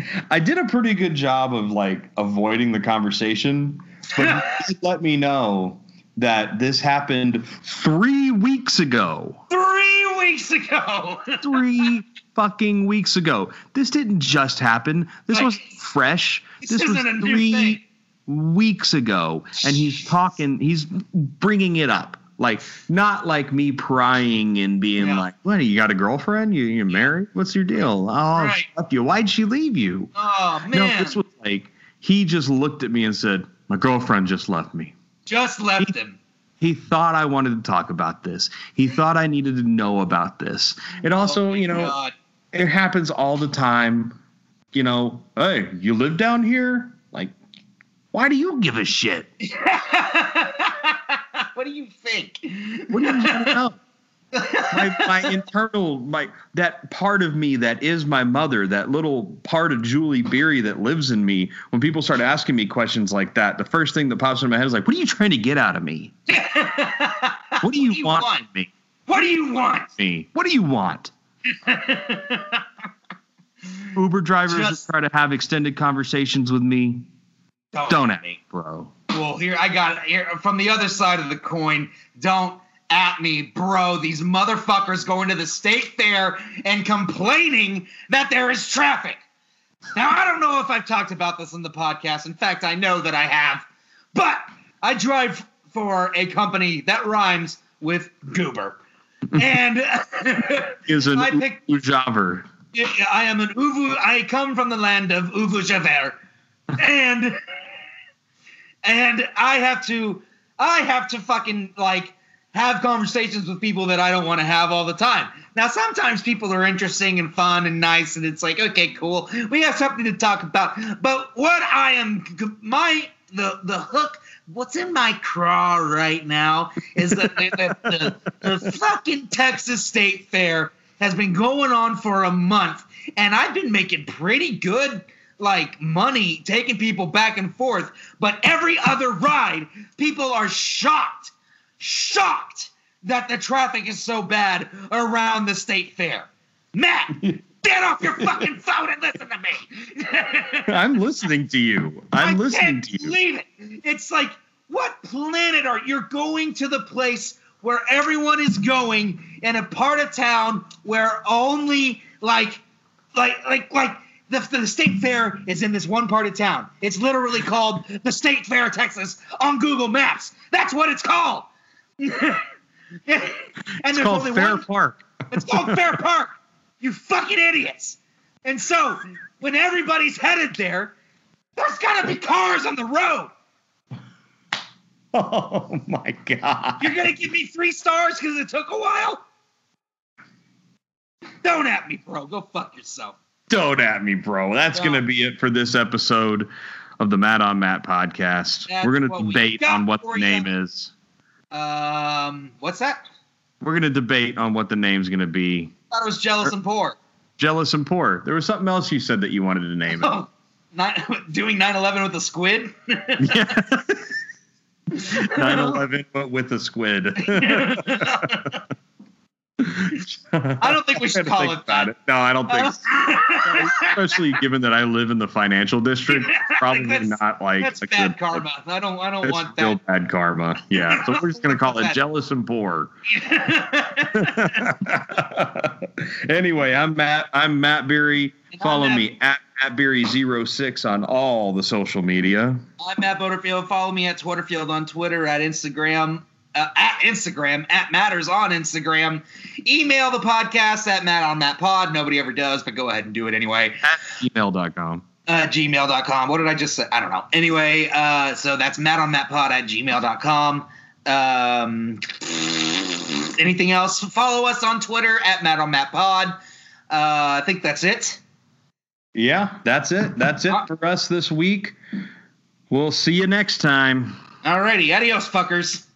I did a pretty good job of like avoiding the conversation, but let me know that this happened three weeks ago. Three weeks ago. Three fucking weeks ago. This didn't just happen. This Like, was fresh. this This, was isn't a new three thing. weeks ago, and he's talking. He's bringing it up. Like not like me prying and being Yeah. like, "What? You got a girlfriend? You you married? What's your deal? Oh, Right. you. Why'd she leave you?" oh No, man, this was like he just looked at me and said, "My girlfriend just left me." Just left him. He thought I wanted to talk about this. He mm-hmm. thought I needed to know about this. It oh also, Oh, you know, God. it happens all the time. you know, hey, you live down here? Like, why do you give a shit? what do you think? What do you want know? My, my internal my that part of me that is my mother that little part of julie beery that lives in me when people start asking me questions like that the first thing that pops in my head is like what are you trying to get out of me? What do you, want, from me? What do you want? me? What do you want? Uber drivers Just- try to have extended conversations with me. Don't at me bro. Well, here I got it. Here from the other side of the coin. Don't at me, bro. These motherfuckers going to the state fair and complaining that there is traffic. Now I don't know if I've talked about this in the podcast. In fact, I know that I have. But I drive for a company that rhymes with goober. And is an I picked- ujaver I am an Uvu. I come from the land of Uvu Javert, and and I have to I have to fucking like have conversations with people that I don't want to have all the time. Now sometimes people are interesting and fun and nice, and it's like okay, cool, we have something to talk about. But what I am my the the hook. What's in my craw right now is that the, the, the, the fucking Texas State Fair has been going on for a month and I've been making pretty good like money taking people back and forth but every other ride people are shocked shocked that the traffic is so bad around the state fair Matt get off your fucking phone and listen to me i'm listening to you i'm I listening can't to you believe it. It's like, what planet are you're going to the place where everyone is going in a part of town where only like, like, like, like the, the state fair is in this one part of town. It's literally called the State Fair, Texas, on Google Maps. That's what it's called. and it's called fair one- park it's called Fair Park. You fucking idiots. And so, when everybody's headed there, there's gotta be cars on the road. oh my god You're gonna give me three stars because it took a while? Don't at me, bro. Go fuck yourself. Don't at me, bro. That's No. to be it for this episode of the Matt on Matt podcast. That's We're gonna debate got on what the name is. Um, what's that? We're going to debate on what the name's going to be. I thought it was jealous and poor. Jealous and poor. There was something else you said that you wanted to name it. Oh, not, doing 9/11 with a squid. Yeah. 9/11, but with a squid. I don't think we should call it that. it. No, I don't think. Especially given that I live in the financial district, probably not like That's a bad good- karma. I don't. I don't want real that. bad karma. Yeah. So we're just gonna call it jealous and poor. anyway, I'm Matt. I'm Matt Beery. Follow Matt- me at Matt Beery06 on all the social media. I'm Matt Butterfield. Follow me at Twitterfield on Twitter, at Instagram, uh, at Instagram, at Matters on Instagram. Email the podcast at Matt on Matt Pod. Nobody ever does, but go ahead and do it anyway. At gmail.com. Uh, gmail.com. What did I just say? I don't know. Anyway, uh, so that's Matt on Matt Pod at gmail.com. Um, anything else? Follow us on Twitter at Matt on Matt Pod. Uh, I think that's it. Yeah, that's it. That's it for us this week. We'll see you next time. Alrighty. Adios, fuckers.